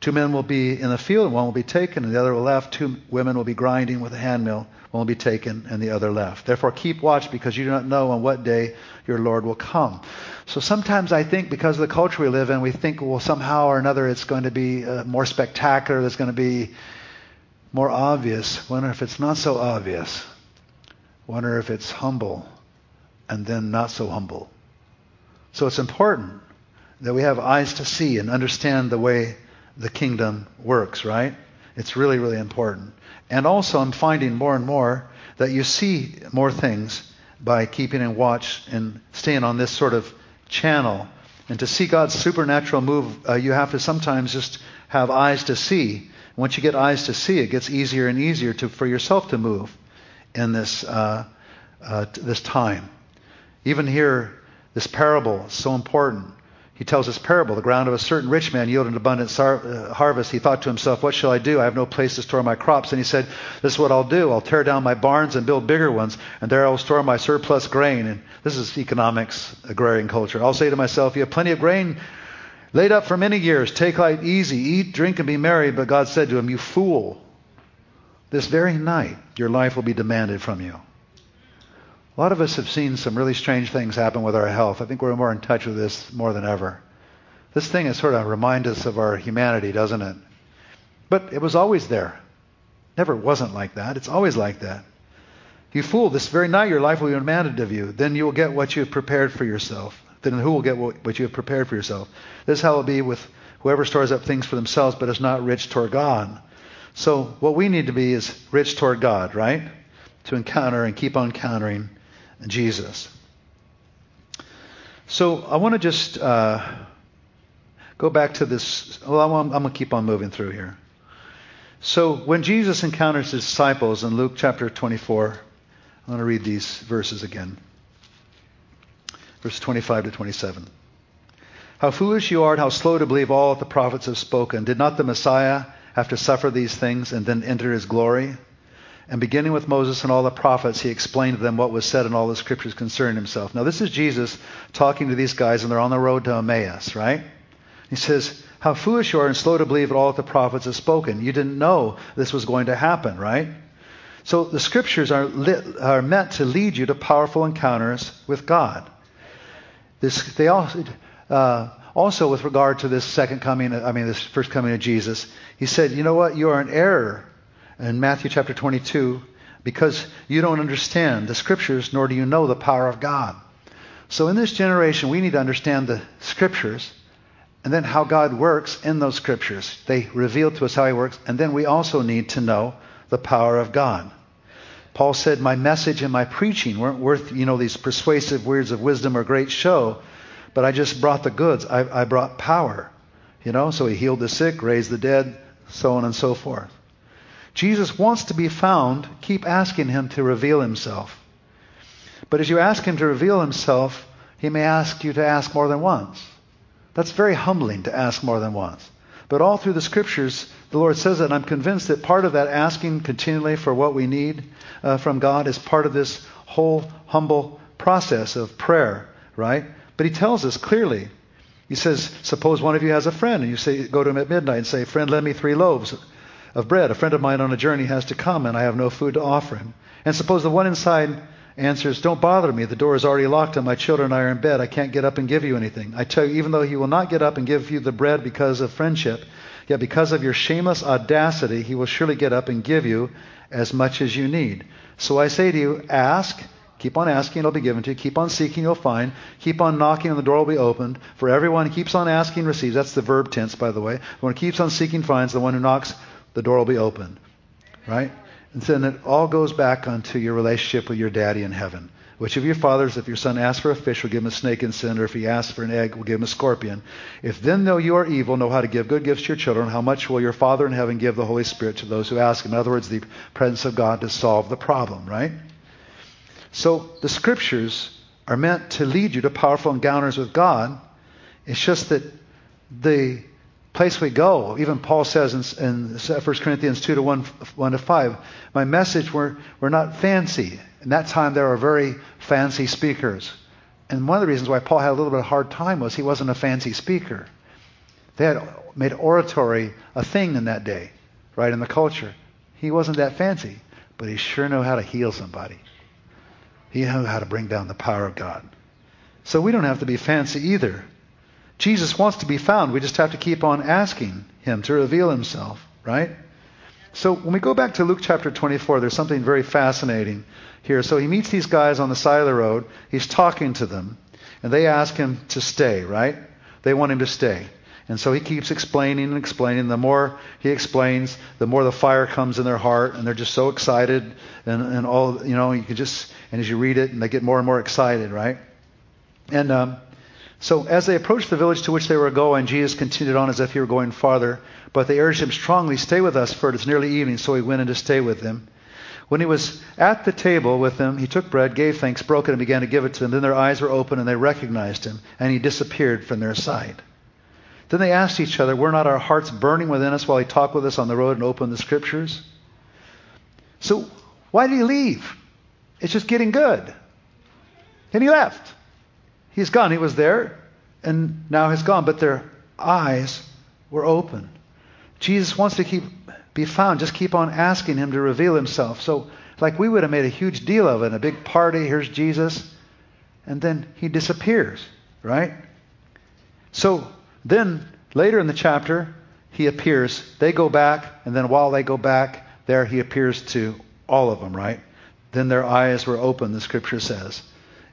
Two men will be in the field, and one will be taken, and the other will left. Two women will be grinding with a handmill, one will be taken, and the other left. Therefore, keep watch, because you do not know on what day your Lord will come. So sometimes I think because of the culture we live in, we think, well, somehow or another it's going to be uh, more spectacular, it's going to be more obvious. Wonder if it's not so obvious. Wonder if it's humble and then not so humble. So it's important that we have eyes to see and understand the way the kingdom works, right? It's really, really important. And also, I'm finding more and more that you see more things by keeping in watch and staying on this sort of channel. And to see God's supernatural move, uh, you have to sometimes just have eyes to see. Once you get eyes to see, it gets easier and easier to, for yourself to move in this, uh, uh, this time. Even here, this parable is so important. He tells this parable. The ground of a certain rich man yielded an abundant uh, harvest. He thought to himself, What shall I do? I have no place to store my crops. And he said, This is what I'll do. I'll tear down my barns and build bigger ones, and there I'll store my surplus grain. And this is economics, agrarian culture. I'll say to myself, You have plenty of grain laid up for many years. Take life easy. Eat, drink, and be merry. But God said to him, You fool. This very night, your life will be demanded from you. A lot of us have seen some really strange things happen with our health. I think we're more in touch with this more than ever. This thing is sort of remind us of our humanity, doesn't it? But it was always there. Never wasn't like that. It's always like that. You fool, this very night your life will be demanded of you. Then you will get what you have prepared for yourself. Then who will get what you have prepared for yourself? This is how it will be with whoever stores up things for themselves but is not rich toward God. So what we need to be is rich toward God, right? To encounter and keep on encountering Jesus. So I want to just uh, go back to this. Well, I'm, I'm going to keep on moving through here. So when Jesus encounters his disciples in Luke chapter 24, I'm going to read these verses again. Verse 25 to 27. How foolish you are, and how slow to believe all that the prophets have spoken. Did not the Messiah have to suffer these things and then enter his glory? And beginning with Moses and all the prophets, he explained to them what was said in all the scriptures concerning himself. Now, this is Jesus talking to these guys, and they're on the road to Emmaus, right? He says, How foolish you are and slow to believe all that the prophets have spoken. You didn't know this was going to happen, right? So the scriptures are, lit, are meant to lead you to powerful encounters with God. This, they also, uh, also, with regard to this second coming, I mean, this first coming of Jesus, he said, You know what? You are in error in Matthew chapter 22 because you don't understand the scriptures, nor do you know the power of God. So in this generation, we need to understand the scriptures and then how God works in those scriptures. They reveal to us how he works, and then we also need to know the power of God. Paul said, My message and my preaching weren't worth, you know, these persuasive words of wisdom or great show, but I just brought the goods. I, I brought power. You know, so he healed the sick, raised the dead, so on and so forth. Jesus wants to be found. Keep asking him to reveal himself. But as you ask him to reveal himself, he may ask you to ask more than once. That's very humbling to ask more than once. But all through the scriptures, the Lord says that, I'm convinced that part of that asking continually for what we need uh, from God is part of this whole humble process of prayer, right? But He tells us clearly. He says, suppose one of you has a friend, and you say, go to him at midnight and say, friend, lend me three loaves of bread. A friend of mine on a journey has to come, and I have no food to offer him. And suppose the one inside answers, Don't bother me. The door is already locked, and my children and I are in bed. I can't get up and give you anything. I tell you, even though he will not get up and give you the bread because of friendship, yet because of your shameless audacity, he will surely get up and give you as much as you need. So I say to you, ask. Keep on asking, it'll be given to you. Keep on seeking, you'll find. Keep on knocking, and the door will be opened. For everyone who keeps on asking receives. That's the verb tense, by the way. The one who keeps on seeking finds. The one who knocks the door will be open. Right? And then it all goes back onto your relationship with your daddy in heaven. Which of your fathers, if your son asks for a fish, will give him a snake sin, or if he asks for an egg, will give him a scorpion? If then, though you are evil, know how to give good gifts to your children, how much will your Father in heaven give the Holy Spirit to those who ask him? In other words, the presence of God to solve the problem, right? So the scriptures are meant to lead you to powerful encounters with God. It's just that the place we go. Even Paul says in, in 1 Corinthians 2 to 1, 1 to 5, my message were, were not fancy. In that time, there were very fancy speakers. And one of the reasons why Paul had a little bit of a hard time was he wasn't a fancy speaker. They had made oratory a thing in that day, right, in the culture. He wasn't that fancy, but he sure knew how to heal somebody. He knew how to bring down the power of God. So we don't have to be fancy either. Jesus wants to be found. We just have to keep on asking him to reveal himself, right? So when we go back to Luke chapter 24, there's something very fascinating here. So he meets these guys on the side of the road. He's talking to them, and they ask him to stay, right? They want him to stay. And so he keeps explaining and explaining. The more he explains, the more the fire comes in their heart, and they're just so excited. And, and all, you know, you can just, and as you read it, and they get more and more excited, right? And um, so as they approached the village to which they were going, Jesus continued on as if he were going farther. But they urged him strongly, Stay with us, for it is nearly evening. So he went in to stay with them. When he was at the table with them, he took bread, gave thanks, broke it, and began to give it to them. Then their eyes were open, and they recognized him, and he disappeared from their sight. Then they asked each other, Were not our hearts burning within us while he talked with us on the road and opened the scriptures? So why did he leave? It's just getting good. And he left. He's gone. He was there, and now he's gone. But their eyes were open. Jesus wants to keep be found. Just keep on asking him to reveal himself. So, like we would have made a huge deal of it, a big party. Here's Jesus, and then he disappears, right? So then later in the chapter, he appears. They go back, and then while they go back, there he appears to all of them, right? Then their eyes were open, the scripture says.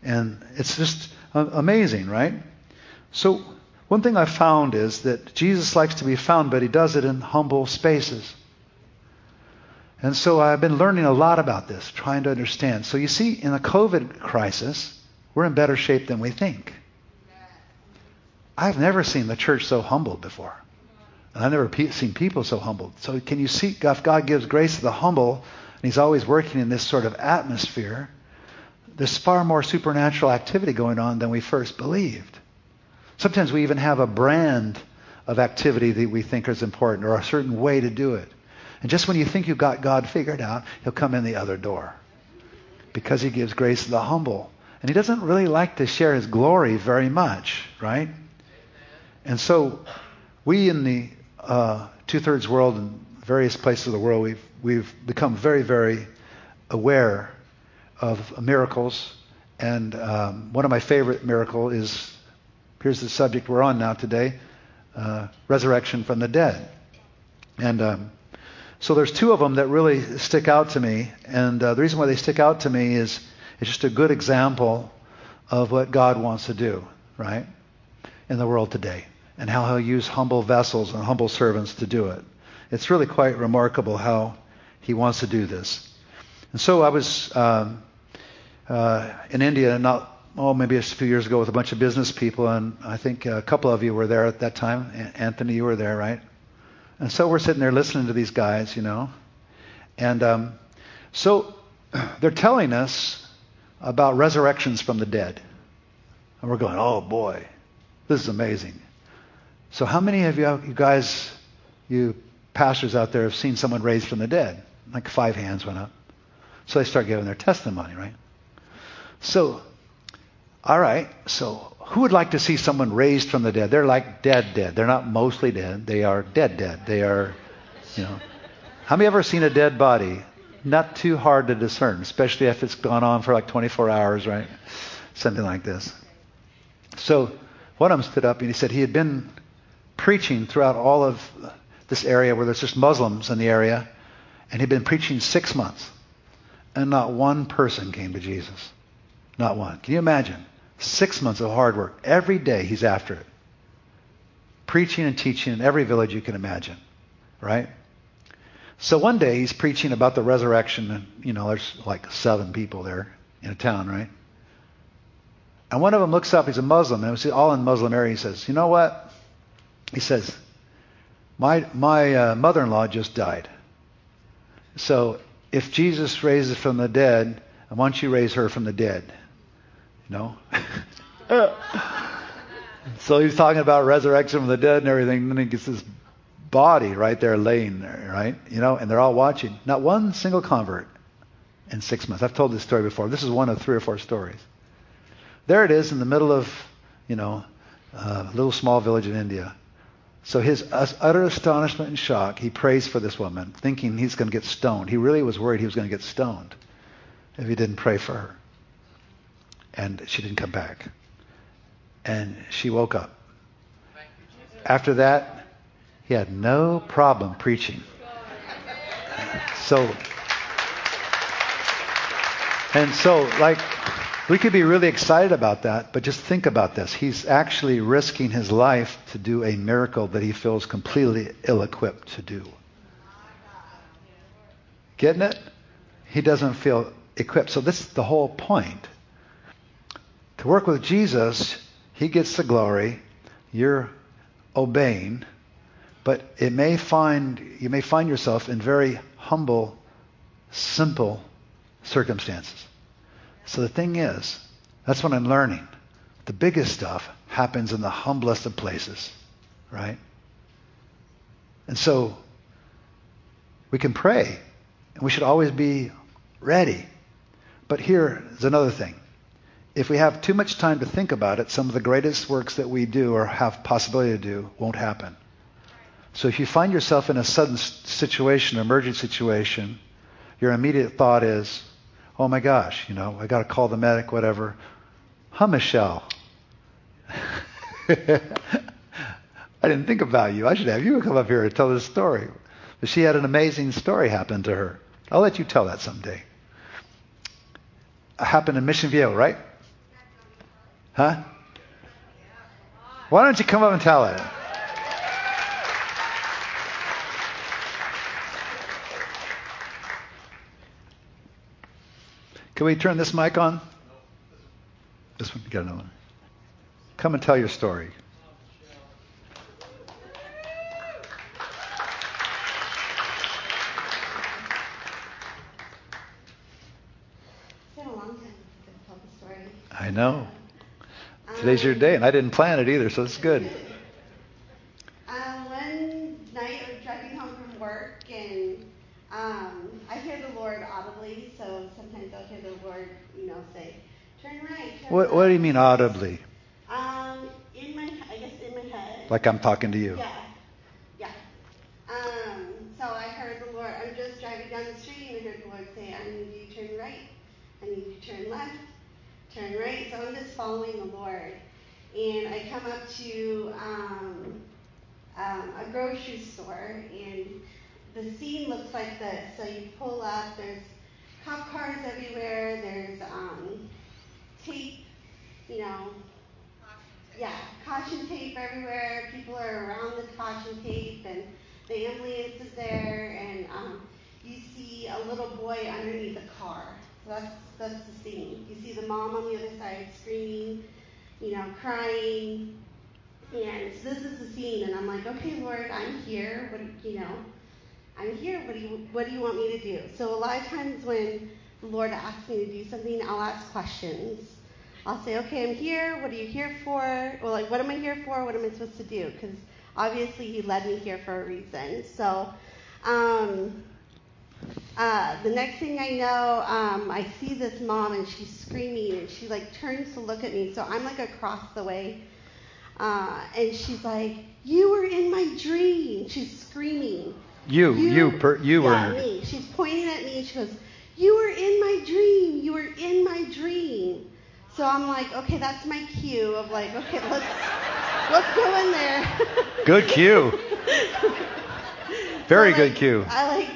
And it's just amazing, right? So, one thing I found is that Jesus likes to be found, but he does it in humble spaces. And so I've been learning a lot about this, trying to understand. So you see, in the COVID crisis, we're in better shape than we think. I've never seen the church so humbled before. And I've never pe- seen people so humbled. So can you see, God gives grace to the humble, and He's always working in this sort of atmosphere, there's far more supernatural activity going on than we first believed. Sometimes we even have a brand of activity that we think is important or a certain way to do it. And just when you think you've got God figured out, He'll come in the other door because He gives grace to the humble. And He doesn't really like to share His glory very much, right? And so we in the uh, two-thirds world and various places of the world, we've, we've become very, very aware of miracles. And um, one of my favorite miracle is, here's the subject we're on now today, uh, resurrection from the dead. And um, so there's two of them that really stick out to me. And uh, the reason why they stick out to me is it's just a good example of what God wants to do, right, in the world today and how he'll use humble vessels and humble servants to do it. It's really quite remarkable how he wants to do this. And so I was um, uh, in India not oh maybe a few years ago with a bunch of business people, and I think a couple of you were there at that time. Anthony, you were there, right? And so we're sitting there listening to these guys, you know, and um, so they're telling us about resurrections from the dead, and we're going, oh boy, this is amazing. So how many of you, you guys, you pastors out there, have seen someone raised from the dead? Like five hands went up. So they start giving their testimony, right? So, all right. So who would like to see someone raised from the dead? They're like dead, dead. They're not mostly dead. They are dead, dead. They are, you know. How many ever seen a dead body? Not too hard to discern, especially if it's gone on for like 24 hours, right? Something like this. So one of them stood up and he said he had been preaching throughout all of this area where there's just Muslims in the area, and he'd been preaching six months, and not one person came to Jesus. Not one. Can you imagine? Six months of hard work. Every day he's after it. Preaching and teaching in every village you can imagine. Right? So one day he's preaching about the resurrection, and you know, there's like seven people there in a town, right? And one of them looks up, he's a Muslim, and it was all in Muslim area. He says, You know what? He says, My, my uh, mother in law just died. So if Jesus raises from the dead, why don't you raise her from the dead? Know? so he's talking about resurrection from the dead and everything. And then he gets this body right there laying there, right? You know, and they're all watching. Not one single convert in six months. I've told this story before. This is one of three or four stories. There it is in the middle of, you know, a little small village in India. So his utter astonishment and shock, he prays for this woman, thinking he's going to get stoned. He really was worried he was going to get stoned if he didn't pray for her. And she didn't come back. And she woke up. After that, he had no problem preaching. So, and so, like, we could be really excited about that, but just think about this. He's actually risking his life to do a miracle that he feels completely ill equipped to do. Getting it? He doesn't feel equipped. So, this is the whole point. To work with Jesus, he gets the glory. You're obeying, but it may find you may find yourself in very humble, simple circumstances. So the thing is, that's what I'm learning. The biggest stuff happens in the humblest of places, right? And so we can pray, and we should always be ready. But here is another thing. If we have too much time to think about it, some of the greatest works that we do or have possibility to do won't happen. So if you find yourself in a sudden situation, emergent situation, your immediate thought is, oh my gosh, you know, I got to call the medic, whatever. Huh, Michelle? I didn't think about you. I should have you come up here and tell this story. But she had an amazing story happen to her. I'll let you tell that someday. It happened in Mission Viejo, right? Huh? Why don't you come up and tell it? Can we turn this mic on? This one, get another one. Come and tell your story. I know. Today's your day, and I didn't plan it either, so it's good. Um, one night I was driving home from work, and um, I hear the Lord audibly. So sometimes I'll hear the Lord, you know, say, "Turn right." Turn What, do you mean audibly? Um, in my, I guess in my head. Like I'm talking to you. Yeah. Um, so I heard the Lord. I'm just driving down the street, and I heard the Lord say, "I need you to turn right. I need you to turn left." turn right. So I'm just following the Lord. And I come up to um, um, a grocery store, and the scene looks like this. So you pull up, there's cop cars everywhere, there's um, tape, you know, yeah, caution tape everywhere. People are around the caution tape, and the ambulance is there, and um, you see a little boy underneath the car. So that's that's the scene. You see the mom on the other side screaming, you know, crying, and this is the scene. And I'm like, okay, Lord, I'm here. What you know, I'm here. What do you what do you want me to do? So a lot of times when the Lord asks me to do something, I'll ask questions. I'll say, okay, I'm here. What are you here for? Well, like, what am I here for? What am I supposed to do? Because obviously He led me here for a reason. So. Um, uh, the next thing I know, um, I see this mom and she's screaming and she like turns to look at me. So I'm like across the way. Uh, and she's like, You were in my dream. She's screaming. You, you, you, per, you yeah, were. me. She's pointing at me and she goes, You were in my dream. You were in my dream. So I'm like, okay, that's my cue of like, okay, let's let's go in there. good cue. Very so, good like, cue. I like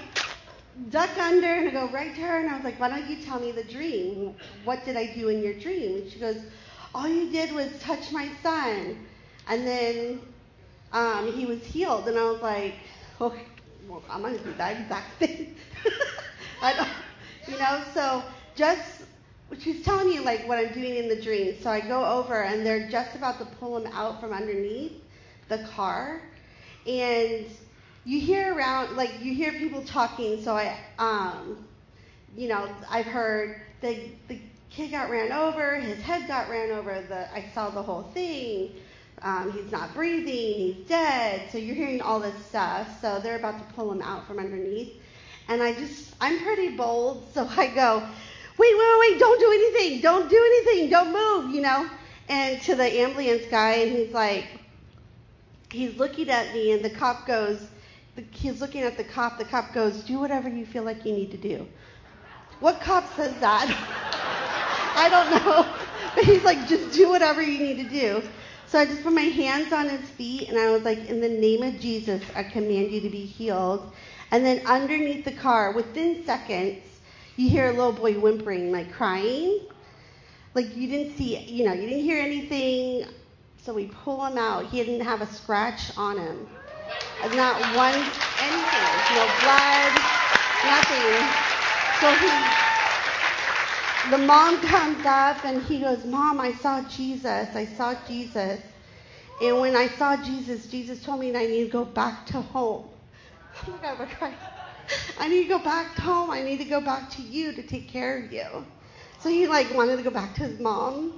duck under and I go right to her and I was like, why don't you tell me the dream? What did I do in your dream? And she goes, all you did was touch my son. And then um, he was healed. And I was like, okay, well, I'm going to do that exact thing. I don't, you know, so just, she's telling me like what I'm doing in the dream. So I go over and they're just about to pull him out from underneath the car. And you hear around like you hear people talking. So i um you know i've heard the the kid got ran over his head got ran over the i saw the whole thing. Um, he's not breathing he's dead. So you're hearing all this stuff. So they're about to pull him out from underneath. And i just i'm pretty bold. So i go wait wait wait don't do anything don't do anything don't move you know and to the ambulance guy and he's like he's looking at me and the cop goes the, he's looking at the cop. The cop goes, Do whatever you feel like you need to do. What cop says that? I don't know. But he's like, Just do whatever you need to do. So I just put my hands on his feet and I was like, In the name of Jesus, I command you to be healed. And then underneath the car, within seconds, you hear a little boy whimpering, like crying. Like you didn't see, you know, you didn't hear anything. So we pull him out. He didn't have a scratch on him. Not one, anything. No blood, nothing. So he, the mom comes up and he goes, Mom, I saw Jesus. I saw Jesus. And when I saw Jesus, Jesus told me that I need to go back to home. Oh my God, I'm crying. I need to go back home. I need to go back to you to take care of you. So he like wanted to go back to his mom.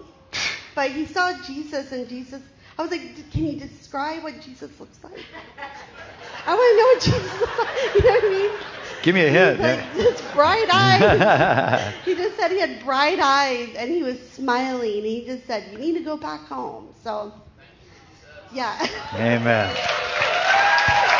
But he saw Jesus and Jesus I was like, can you describe what Jesus looks like? I want to know what Jesus looks like. You know what I mean? Give me a hint. Like, it's bright eyes. he just said he had bright eyes and he was smiling. and He just said, you need to go back home. So, yeah. Amen.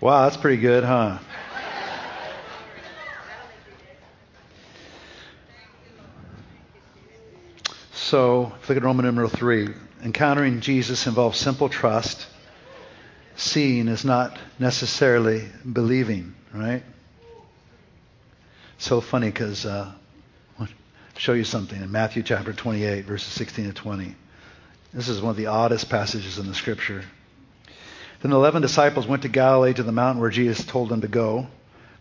Wow, that's pretty good, huh? So, look at Roman number 3. encountering Jesus involves simple trust. Seeing is not necessarily believing, right? So funny because uh, I'll show you something in Matthew chapter 28, verses 16 to 20. This is one of the oddest passages in the scripture. Then the eleven disciples went to Galilee to the mountain where Jesus told them to go.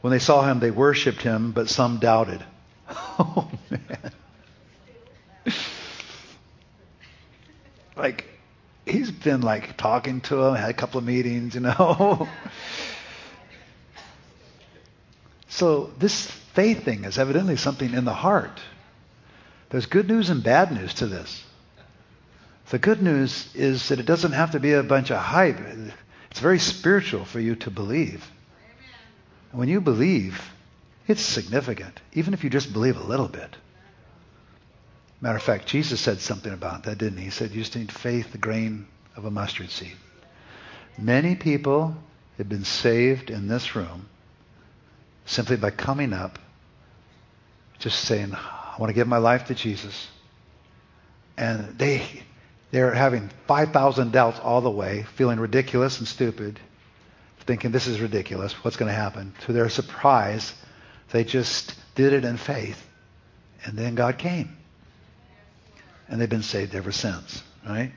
When they saw him, they worshipped him, but some doubted. Oh, man. like, he's been like talking to them, had a couple of meetings, you know. so this faith thing is evidently something in the heart. There's good news and bad news to this. The good news is that it doesn't have to be a bunch of hype. It's very spiritual for you to believe. And when you believe, it's significant, even if you just believe a little bit. Matter of fact, Jesus said something about that, didn't he? He said you just need faith, the grain of a mustard seed. Many people have been saved in this room simply by coming up, just saying, I want to give my life to Jesus. And they, they're having 5,000 doubts all the way, feeling ridiculous and stupid, thinking this is ridiculous. What's going to happen? To their surprise, they just did it in faith. And then God came. And they've been saved ever since, right?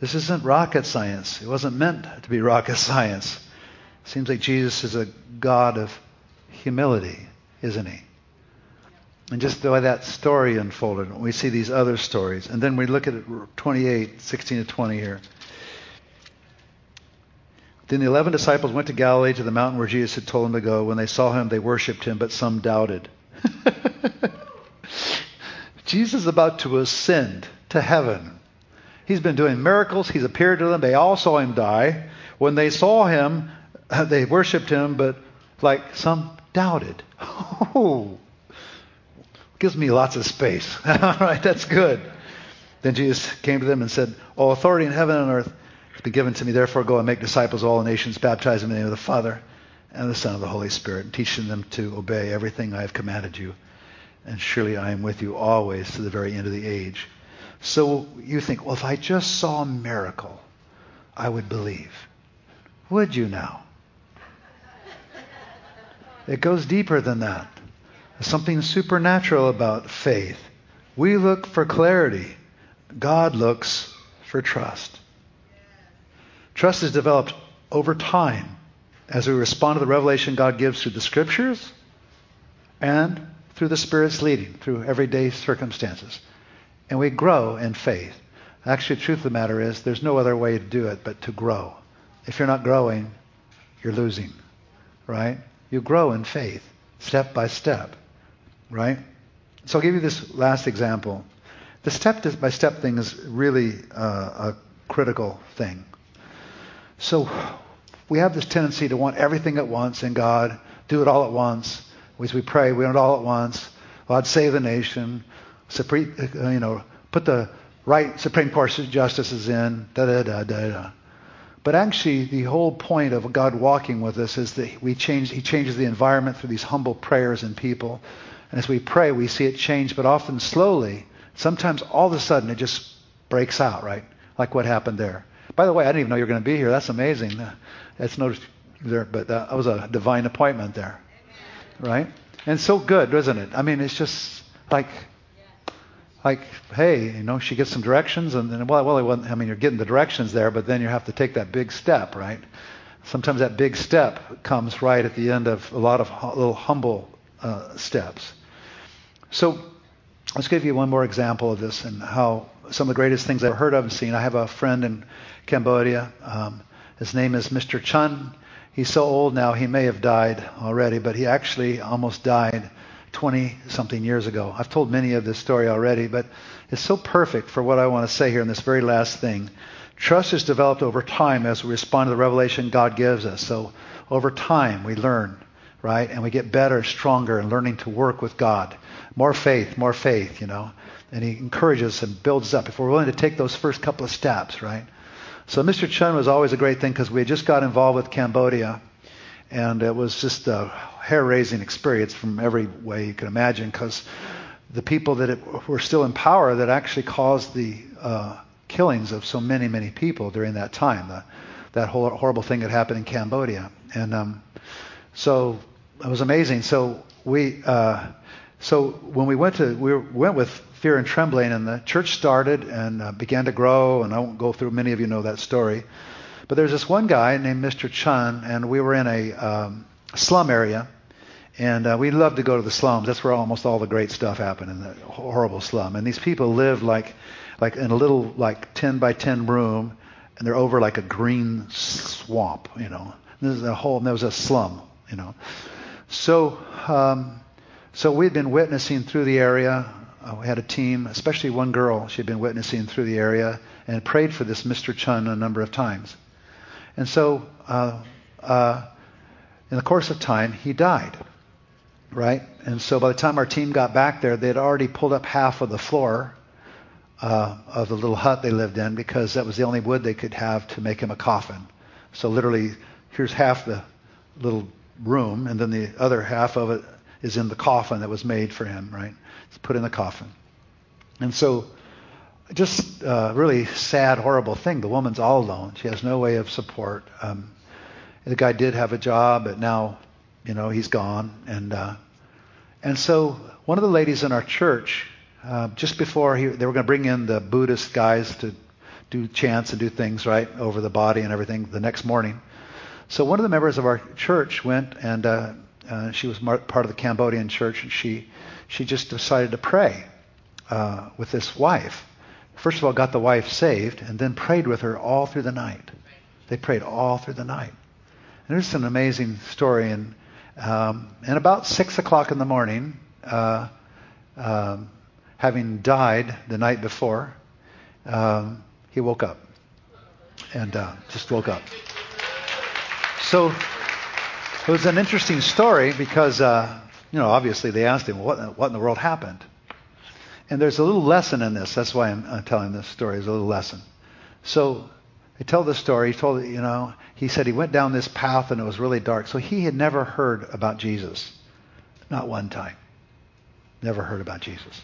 This isn't rocket science. It wasn't meant to be rocket science. Seems like Jesus is a God of humility, isn't he? And just the way that story unfolded, we see these other stories. And then we look at 28, 16 to 20 here. Then the eleven disciples went to Galilee to the mountain where Jesus had told them to go. When they saw him, they worshipped him, but some doubted. Jesus is about to ascend to heaven. He's been doing miracles. He's appeared to them. They all saw him die. When they saw him, they worshipped him, but like some doubted. Oh, gives me lots of space. all right, that's good. Then Jesus came to them and said, All authority in heaven and earth has been given to me. Therefore, go and make disciples of all nations, baptize them in the name of the Father and the Son of the Holy Spirit, and teaching them to obey everything I have commanded you. And surely I am with you always to the very end of the age. So you think, well, if I just saw a miracle, I would believe. Would you now? It goes deeper than that. There's something supernatural about faith. We look for clarity. God looks for trust. Trust is developed over time as we respond to the revelation God gives through the scriptures and through the Spirit's leading, through everyday circumstances. And we grow in faith. Actually, the truth of the matter is there's no other way to do it but to grow. If you're not growing, you're losing, right? You grow in faith, step by step, right? So I'll give you this last example. The step by step thing is really uh, a critical thing. So we have this tendency to want everything at once in God, do it all at once. As we pray, we want it all at once. God save the nation, supreme, uh, you know, put the right Supreme Court justices in, da da da da da. But actually, the whole point of God walking with us is that we change, He changes the environment through these humble prayers and people. And as we pray, we see it change, but often slowly. Sometimes all of a sudden it just breaks out, right? Like what happened there. By the way, I didn't even know you were going to be here. That's amazing. Uh, that's noticed there, but that was a divine appointment there, right? And so good, isn't it? I mean, it's just like like, hey, you know, she gets some directions, and then, well, well, I mean, you're getting the directions there, but then you have to take that big step, right? Sometimes that big step comes right at the end of a lot of little humble uh, steps. So let's give you one more example of this and how some of the greatest things I've heard of and seen. I have a friend in Cambodia. Um, his name is Mr. Chun. He's so old now, he may have died already, but he actually almost died 20 something years ago. I've told many of this story already, but it's so perfect for what I want to say here in this very last thing. Trust is developed over time as we respond to the revelation God gives us. So over time we learn, right? And we get better, stronger in learning to work with God. More faith, more faith, you know. And he encourages and builds up if we're willing to take those first couple of steps, right? So Mr. Chun was always a great thing because we had just got involved with Cambodia. And it was just a hair-raising experience from every way you can imagine because the people that it, were still in power that actually caused the uh, killings of so many, many people during that time. The, that whole horrible thing that happened in Cambodia, and um, so it was amazing. So we, uh, so when we went to, we went with fear and trembling, and the church started and uh, began to grow. And I won't go through. Many of you know that story, but there's this one guy named Mr. Chun, and we were in a um, slum area, and uh, we loved to go to the slums. That's where almost all the great stuff happened in the horrible slum. And these people lived like, like in a little like 10 by 10 room and they're over like a green swamp, you know. This is a whole, And there was a slum, you know. So, um, so we'd been witnessing through the area. Uh, we had a team, especially one girl. She'd been witnessing through the area and prayed for this Mr. Chun a number of times. And so, uh, uh, in the course of time, he died, right? And so by the time our team got back there, they had already pulled up half of the floor uh, of the little hut they lived in because that was the only wood they could have to make him a coffin. So literally, here's half the little room, and then the other half of it is in the coffin that was made for him, right? It's put in the coffin. And so, just a really sad, horrible thing. The woman's all alone. She has no way of support. Um, the guy did have a job, but now, you know, he's gone. And uh, and so, one of the ladies in our church uh, just before he, they were going to bring in the Buddhist guys to do chants and do things right over the body and everything the next morning. So one of the members of our church went and uh, uh, she was part of the Cambodian church and she she just decided to pray uh, with this wife. First of all, got the wife saved and then prayed with her all through the night. They prayed all through the night. And there's an amazing story. And um, and about six o'clock in the morning. Uh, um, having died the night before, um, he woke up and uh, just woke up. So it was an interesting story because, uh, you know, obviously they asked him, what, what in the world happened? And there's a little lesson in this. That's why I'm, I'm telling this story. There's a little lesson. So I tell the story. He told, you know, he said he went down this path and it was really dark. So he had never heard about Jesus. Not one time. Never heard about Jesus.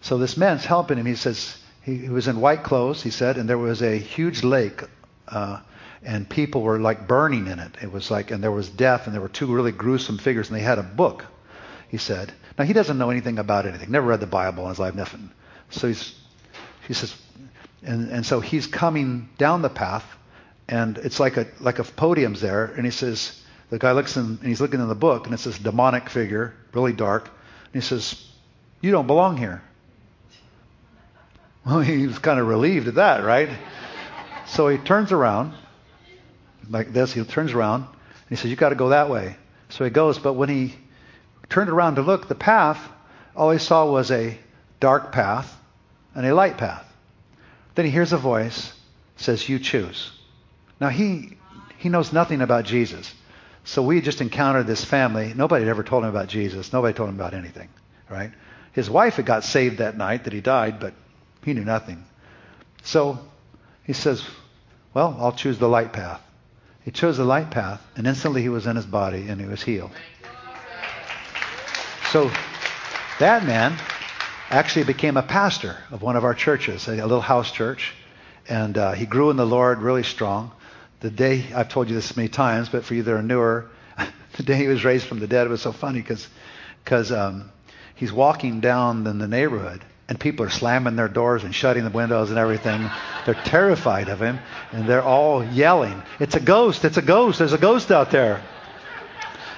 So this man's helping him. He says he, he was in white clothes, he said, and there was a huge lake, uh, and people were like burning in it. It was like, and there was death, and there were two really gruesome figures, and they had a book. He said. Now he doesn't know anything about anything. Never read the Bible in his life, nothing. So he's, he says, and, and so he's coming down the path, and it's like a like a podium's there, and he says, the guy looks in, and he's looking in the book, and it's this demonic figure, really dark, and he says, "You don't belong here." Well, he was kind of relieved at that, right? So he turns around like this. He turns around and he says, "You got to go that way." So he goes, but when he turned around to look, the path, all he saw was a dark path and a light path. Then he hears a voice says, "You choose." Now he he knows nothing about Jesus. So we just encountered this family. Nobody had ever told him about Jesus. Nobody told him about anything, right? His wife had got saved that night that he died, but he knew nothing. So he says, Well, I'll choose the light path. He chose the light path, and instantly he was in his body and he was healed. So that man actually became a pastor of one of our churches, a little house church, and uh, he grew in the Lord really strong. The day, I've told you this many times, but for you that are newer, the day he was raised from the dead was so funny because um, he's walking down in the neighborhood and people are slamming their doors and shutting the windows and everything. They're terrified of him, and they're all yelling, It's a ghost! It's a ghost! There's a ghost out there!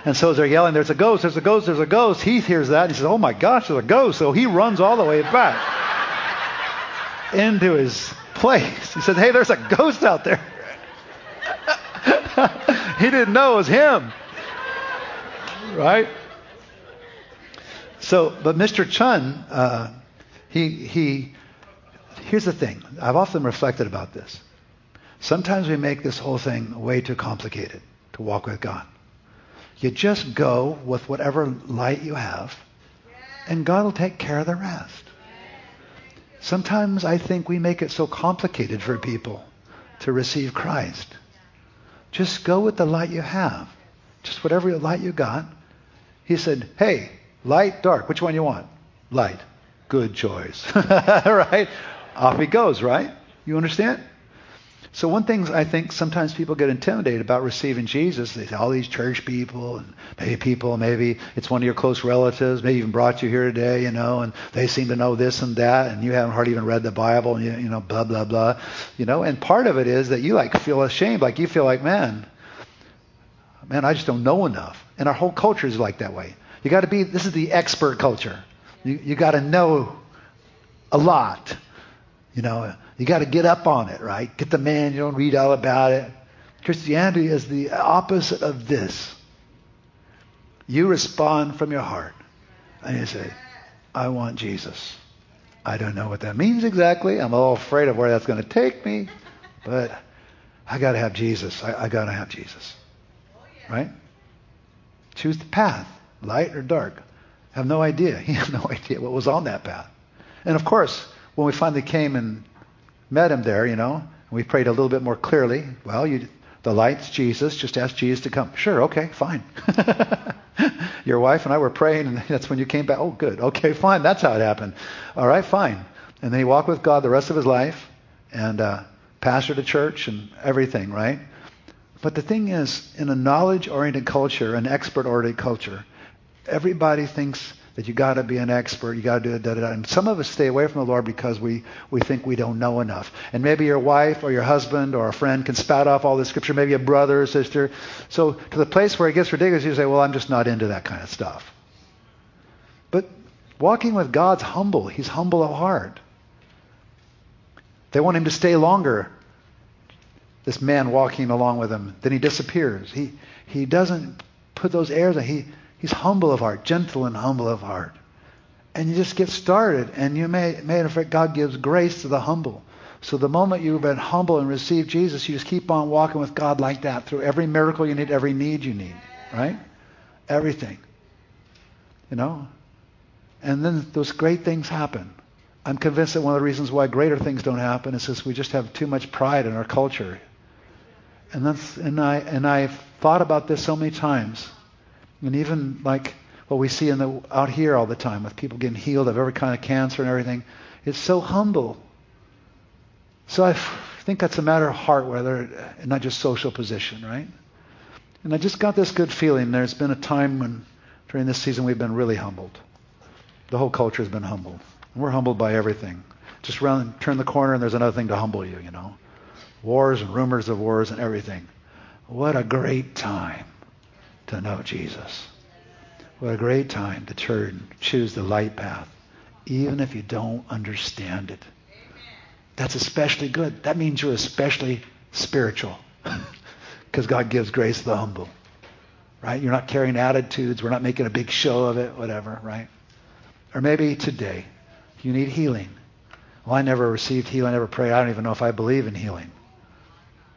And so they're yelling, There's a ghost! There's a ghost! There's a ghost! He hears that and he says, Oh my gosh, there's a ghost! So he runs all the way back into his place. He says, Hey, there's a ghost out there. he didn't know it was him. Right? So, but Mr. Chun, uh, he, he, here's the thing. I've often reflected about this. Sometimes we make this whole thing way too complicated to walk with God. You just go with whatever light you have, and God will take care of the rest. Sometimes I think we make it so complicated for people to receive Christ. Just go with the light you have. Just whatever light you got. He said, hey, light, dark, which one you want? Light good choice. right? Off he goes, right? You understand? So one thing I think sometimes people get intimidated about receiving Jesus. They say all these church people and maybe people, maybe it's one of your close relatives, maybe even brought you here today, you know, and they seem to know this and that, and you haven't hardly even read the Bible, and you, you know, blah blah blah, you know. And part of it is that you like feel ashamed, like you feel like, man, man, I just don't know enough. And our whole culture is like that way. You got to be. This is the expert culture. You you got to know a lot, you know. You got to get up on it, right? Get the man. You don't read all about it. Christianity is the opposite of this. You respond from your heart. And you say, I want Jesus. I don't know what that means exactly. I'm a little afraid of where that's going to take me. But I got to have Jesus. I, I got to have Jesus. Right? Choose the path, light or dark. Have no idea. He had no idea what was on that path. And of course, when we finally came and met him there, you know. And we prayed a little bit more clearly. Well, you, the light's Jesus. Just ask Jesus to come. Sure, okay, fine. Your wife and I were praying, and that's when you came back. Oh, good. Okay, fine. That's how it happened. All right, fine. And then he walked with God the rest of his life and uh, pastored a church and everything, right? But the thing is, in a knowledge oriented culture, an expert oriented culture, everybody thinks that you got to be an expert, you got to do it, da, da, da. And some of us stay away from the Lord because we, we think we don't know enough. And maybe your wife or your husband or a friend can spout off all this scripture, maybe a brother or sister. So to the place where it gets ridiculous, you say, well, I'm just not into that kind of stuff. But walking with God's humble. He's humble of heart. They want him to stay longer. This man walking along with him. Then he disappears. He, he doesn't put those airs on. He, He's humble of heart, gentle and humble of heart. And you just get started, and you may, may in fact, God gives grace to the humble. So the moment you've been humble and received Jesus, you just keep on walking with God like that through every miracle you need, every need you need, right? Everything. You know? And then those great things happen. I'm convinced that one of the reasons why greater things don't happen is because we just have too much pride in our culture. And that's and I and I've thought about this so many times. And even like what we see in the, out here all the time with people getting healed of every kind of cancer and everything, it's so humble. So I think that's a matter of heart, whether not just social position, right? And I just got this good feeling. There's been a time when during this season we've been really humbled. The whole culture has been humbled. And we're humbled by everything. Just turn the corner, and there's another thing to humble you. You know, wars and rumors of wars and everything. What a great time to know Jesus. What a great time to turn, choose the light path, even if you don't understand it. That's especially good. That means you're especially spiritual because God gives grace to the humble. Right? You're not carrying attitudes. We're not making a big show of it, whatever, right? Or maybe today you need healing. Well, I never received healing. I never prayed. I don't even know if I believe in healing.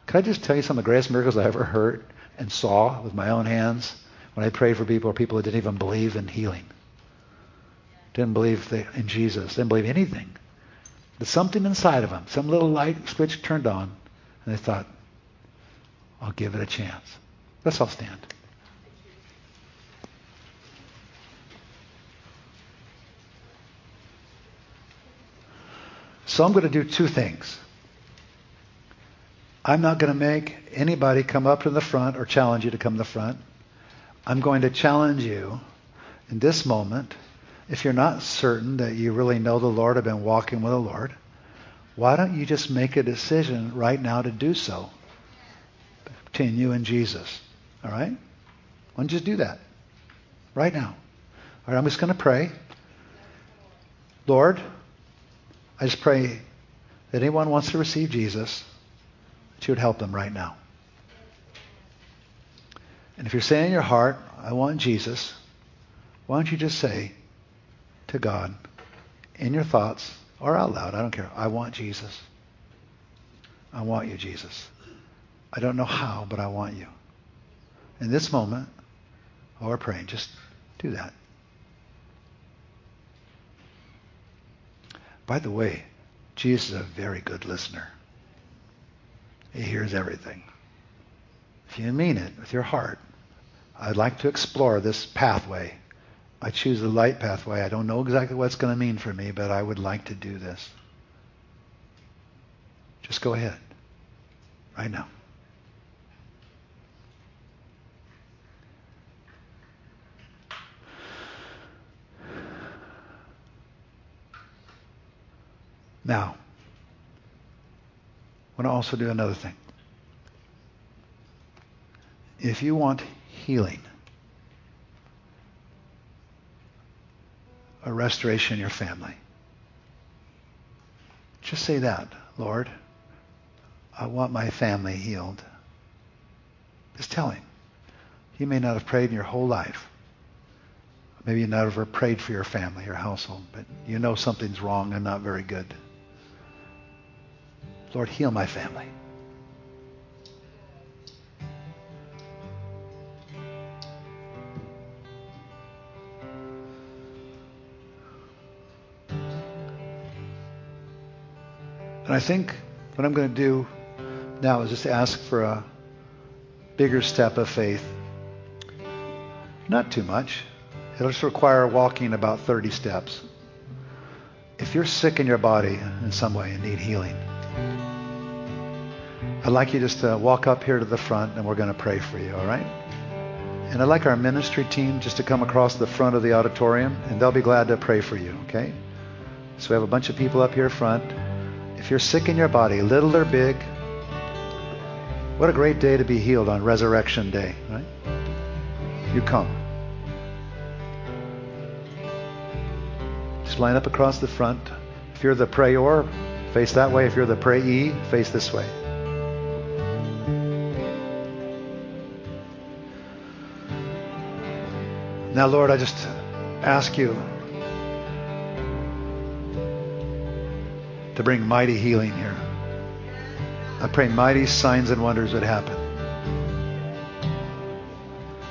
Can I just tell you some of the greatest miracles I ever heard? And saw with my own hands when I prayed for people people that didn't even believe in healing. Didn't believe in Jesus. Didn't believe anything. But something inside of them, some little light switch turned on, and they thought, I'll give it a chance. Let's all stand. So I'm going to do two things. I'm not going to make anybody come up to the front or challenge you to come to the front. I'm going to challenge you in this moment. If you're not certain that you really know the Lord, have been walking with the Lord, why don't you just make a decision right now to do so between you and Jesus? All right? Why don't you just do that right now? All right, I'm just going to pray. Lord, I just pray that anyone wants to receive Jesus you would help them right now. And if you're saying in your heart, I want Jesus, why don't you just say to God, in your thoughts or out loud, I don't care, I want Jesus. I want you, Jesus. I don't know how, but I want you. In this moment, we're praying, just do that. By the way, Jesus is a very good listener. He hears everything. If you mean it with your heart, I'd like to explore this pathway. I choose the light pathway. I don't know exactly what it's going to mean for me, but I would like to do this. Just go ahead. Right now. Now, want to also do another thing. If you want healing, a restoration in your family, just say that, Lord. I want my family healed. Just tell him. You may not have prayed in your whole life. Maybe you never prayed for your family, your household, but you know something's wrong and not very good. Lord, heal my family. And I think what I'm going to do now is just ask for a bigger step of faith. Not too much. It'll just require walking about 30 steps. If you're sick in your body in some way and need healing, I'd like you just to walk up here to the front and we're going to pray for you, all right? And I'd like our ministry team just to come across the front of the auditorium and they'll be glad to pray for you, okay? So we have a bunch of people up here front. If you're sick in your body, little or big, what a great day to be healed on Resurrection Day, right? You come. Just line up across the front. If you're the prayer, face that way. If you're the prayee, face this way. Now, Lord, I just ask you to bring mighty healing here. I pray mighty signs and wonders would happen.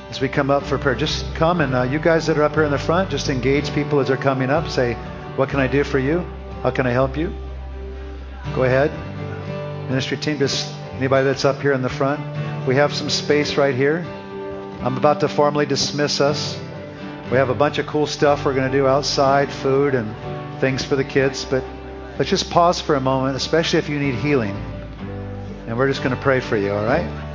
As we come up for prayer, just come and uh, you guys that are up here in the front, just engage people as they're coming up. Say, What can I do for you? How can I help you? Go ahead. Ministry team, just anybody that's up here in the front. We have some space right here. I'm about to formally dismiss us. We have a bunch of cool stuff we're going to do outside, food and things for the kids, but Let's just pause for a moment, especially if you need healing. And we're just going to pray for you, all right?